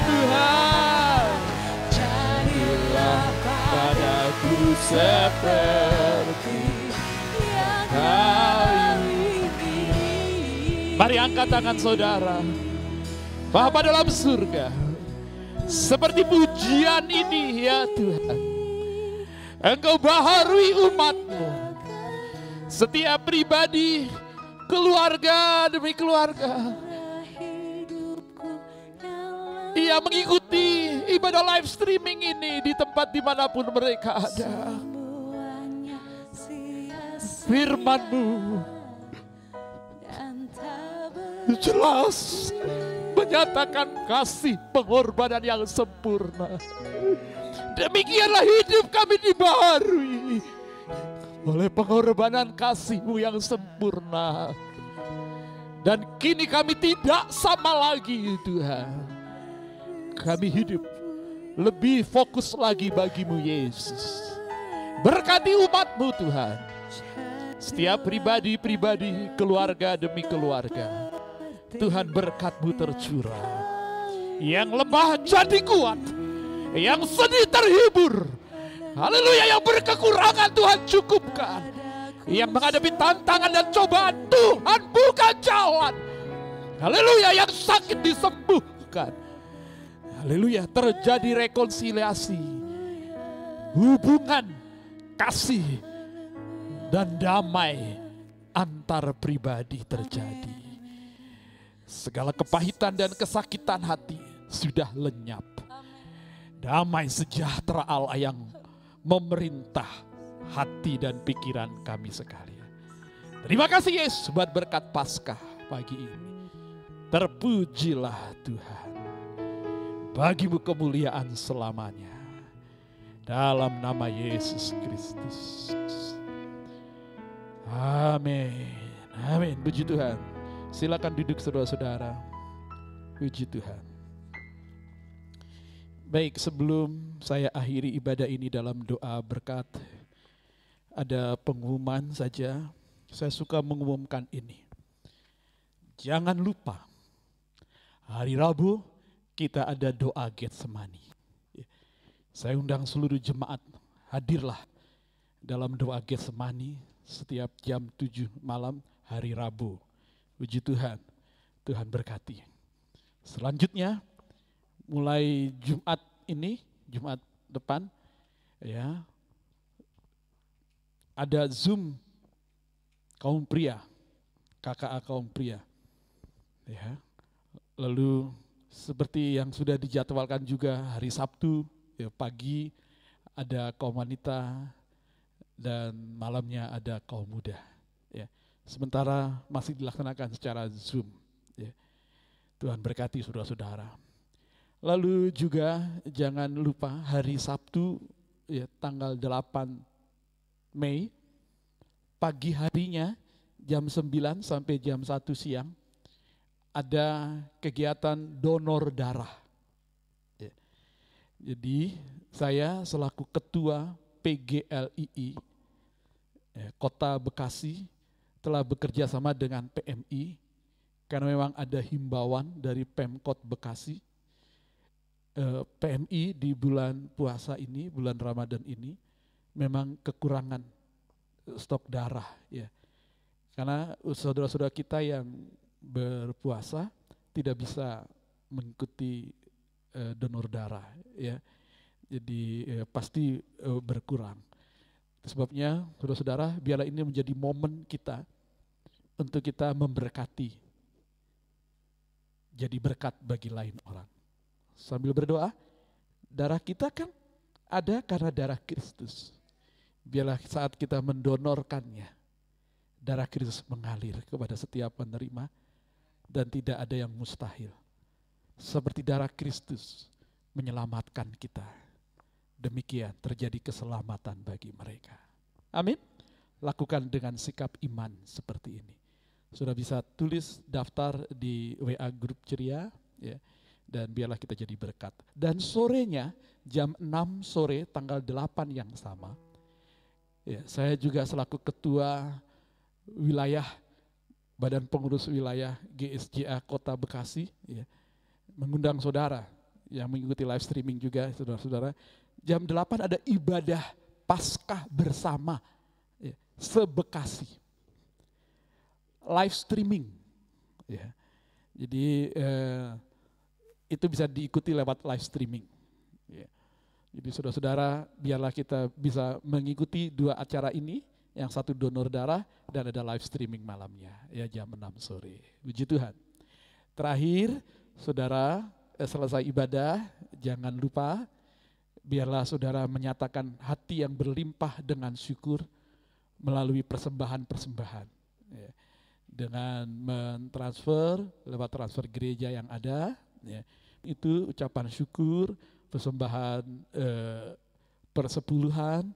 Tuhan. Jadilah padaku seperti kau ingin Mari angkat tangan saudara. Bapa dalam surga Seperti pujian ini ya Tuhan. Engkau baharui umatmu. Setiap pribadi Keluarga demi keluarga Ia mengikuti ibadah live streaming ini di tempat di mana pun mereka ada. Firmanmu jelas menyatakan kasih pengorbanan yang sempurna. Demikianlah hidup kami dibaharui oleh pengorbanan kasihmu yang sempurna. Dan kini kami tidak sama lagi Tuhan. Kami hidup lebih fokus lagi bagimu Yesus. Berkati umatmu Tuhan. Setiap pribadi-pribadi, keluarga demi keluarga. Tuhan berkatmu tercurah. Yang lemah jadi kuat. Yang sedih terhibur. Haleluya yang berkekurangan Tuhan cukupkan. Yang menghadapi tantangan dan cobaan Tuhan buka jalan. Haleluya yang sakit disembuhkan. Haleluya terjadi rekonsiliasi. Hubungan kasih dan damai antar pribadi terjadi. Segala kepahitan dan kesakitan hati sudah lenyap. Damai sejahtera Allah yang memerintah hati dan pikiran kami sekalian. Terima kasih Yesus buat berkat Paskah pagi ini. Terpujilah Tuhan. Bagimu kemuliaan selamanya. Dalam nama Yesus Kristus. Amin. Amin. Puji Tuhan. Silakan duduk saudara-saudara. Puji Tuhan. Baik, sebelum saya akhiri ibadah ini dalam doa berkat, ada pengumuman saja. Saya suka mengumumkan ini. Jangan lupa, Hari Rabu kita ada doa Getsemani. Ya. Saya undang seluruh jemaat hadirlah dalam doa Getsemani setiap jam 7 malam hari Rabu. Puji Tuhan, Tuhan berkati. Selanjutnya mulai Jumat ini, Jumat depan ya ada Zoom kaum pria, KKA kaum pria. Ya. Lalu seperti yang sudah dijadwalkan juga hari Sabtu ya, pagi ada kaum wanita dan malamnya ada kaum muda. Ya. Sementara masih dilaksanakan secara Zoom. Ya. Tuhan berkati saudara-saudara. Lalu juga jangan lupa hari Sabtu ya tanggal 8 Mei pagi harinya jam 9 sampai jam 1 siang ada kegiatan donor darah. Ya. Jadi saya selaku ketua PGLII ya, Kota Bekasi telah bekerja sama dengan PMI karena memang ada himbauan dari Pemkot Bekasi eh, PMI di bulan puasa ini, bulan Ramadan ini memang kekurangan stok darah ya. Karena saudara-saudara kita yang berpuasa tidak bisa mengikuti eh, donor darah ya. Jadi eh, pasti eh, berkurang. Sebabnya saudara-saudara biarlah ini menjadi momen kita untuk kita memberkati jadi berkat bagi lain orang sambil berdoa, darah kita kan ada karena darah Kristus. Biarlah saat kita mendonorkannya, darah Kristus mengalir kepada setiap penerima dan tidak ada yang mustahil. Seperti darah Kristus menyelamatkan kita. Demikian terjadi keselamatan bagi mereka. Amin. Lakukan dengan sikap iman seperti ini. Sudah bisa tulis daftar di WA grup ceria ya dan biarlah kita jadi berkat. Dan sorenya jam 6 sore tanggal 8 yang sama, ya, saya juga selaku ketua wilayah Badan Pengurus Wilayah GSJA Kota Bekasi, ya, mengundang saudara yang mengikuti live streaming juga, saudara-saudara. Jam 8 ada ibadah Paskah bersama ya, sebekasi. Live streaming. Ya. Jadi eh, itu bisa diikuti lewat live streaming. Ya. Jadi saudara-saudara, biarlah kita bisa mengikuti dua acara ini, yang satu donor darah dan ada live streaming malamnya, ya jam 6 sore. Puji Tuhan. Terakhir, saudara, eh, selesai ibadah, jangan lupa biarlah saudara menyatakan hati yang berlimpah dengan syukur melalui persembahan-persembahan. Ya. Dengan mentransfer lewat transfer gereja yang ada, ya, itu ucapan syukur, persembahan eh, persepuluhan,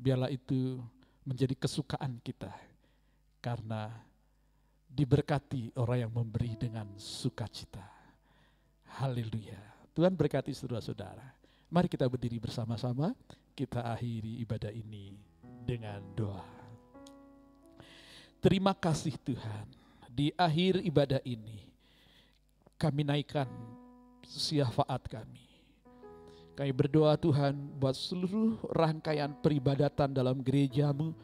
biarlah itu menjadi kesukaan kita. Karena diberkati orang yang memberi dengan sukacita. Haleluya. Tuhan berkati saudara-saudara. Mari kita berdiri bersama-sama, kita akhiri ibadah ini dengan doa. Terima kasih Tuhan, di akhir ibadah ini kami naikkan syafaat kami. Kami berdoa Tuhan buat seluruh rangkaian peribadatan dalam gerejamu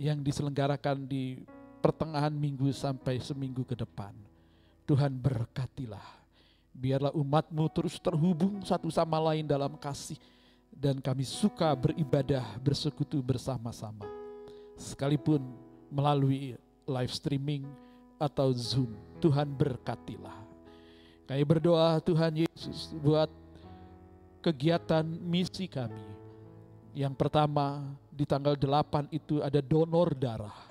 yang diselenggarakan di pertengahan minggu sampai seminggu ke depan. Tuhan berkatilah. Biarlah umatmu terus terhubung satu sama lain dalam kasih. Dan kami suka beribadah bersekutu bersama-sama. Sekalipun melalui live streaming atau Zoom. Tuhan berkatilah. Kami berdoa Tuhan Yesus buat kegiatan misi kami. Yang pertama di tanggal 8 itu ada donor darah.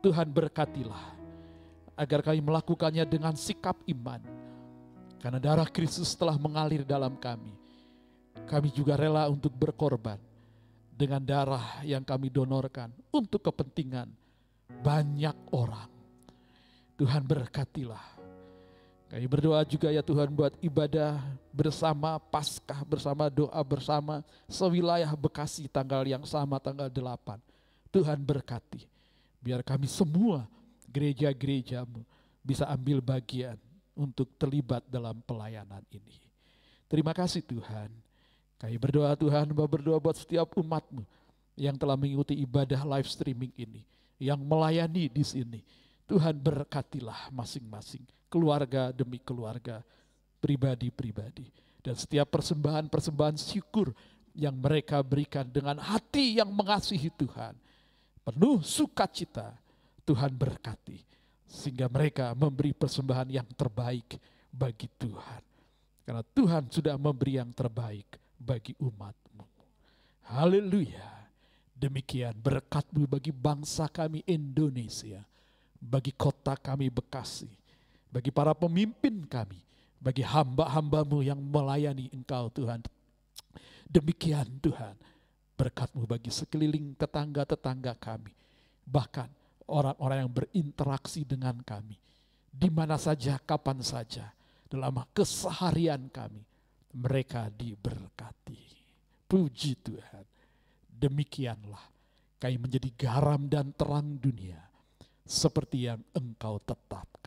Tuhan berkatilah agar kami melakukannya dengan sikap iman. Karena darah Kristus telah mengalir dalam kami. Kami juga rela untuk berkorban dengan darah yang kami donorkan untuk kepentingan banyak orang. Tuhan berkatilah kami berdoa juga ya Tuhan buat ibadah bersama, paskah bersama, doa bersama, sewilayah Bekasi tanggal yang sama, tanggal 8. Tuhan berkati, biar kami semua gereja-gerejamu bisa ambil bagian untuk terlibat dalam pelayanan ini. Terima kasih Tuhan. Kami berdoa Tuhan, berdoa buat setiap umatmu yang telah mengikuti ibadah live streaming ini, yang melayani di sini. Tuhan berkatilah masing-masing, keluarga demi keluarga, pribadi-pribadi. Dan setiap persembahan-persembahan syukur yang mereka berikan dengan hati yang mengasihi Tuhan. Penuh sukacita, Tuhan berkati. Sehingga mereka memberi persembahan yang terbaik bagi Tuhan. Karena Tuhan sudah memberi yang terbaik bagi umatmu. Haleluya. Demikian berkatmu bagi bangsa kami Indonesia. Bagi kota kami Bekasi. Bagi para pemimpin kami. Bagi hamba-hambamu yang melayani engkau Tuhan. Demikian Tuhan berkatmu bagi sekeliling tetangga-tetangga kami. Bahkan orang-orang yang berinteraksi dengan kami. Di mana saja, kapan saja. Dalam keseharian kami. Mereka diberkati. Puji Tuhan. Demikianlah kami menjadi garam dan terang dunia. Seperti yang engkau tetapkan.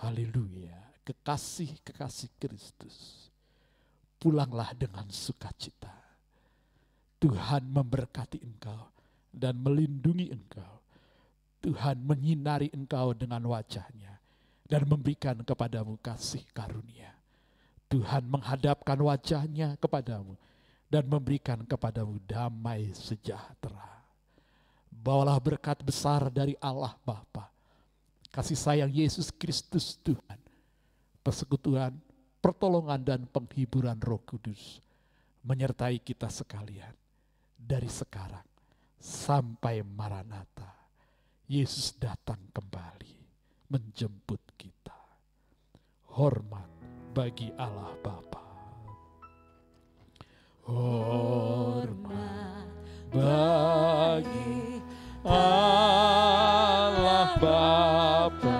Haleluya. Kekasih-kekasih Kristus. Pulanglah dengan sukacita. Tuhan memberkati engkau dan melindungi engkau. Tuhan menyinari engkau dengan wajahnya dan memberikan kepadamu kasih karunia. Tuhan menghadapkan wajahnya kepadamu dan memberikan kepadamu damai sejahtera. Bawalah berkat besar dari Allah Bapa, kasih sayang Yesus Kristus Tuhan, persekutuan, pertolongan dan penghiburan Roh Kudus menyertai kita sekalian dari sekarang sampai Maranatha. Yesus datang kembali menjemput kita. Hormat bagi Allah Bapa. Hormat bagi Allah Bapa.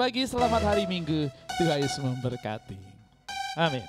Pagi, selamat hari Minggu. Tuhan Yesus memberkati. Amin.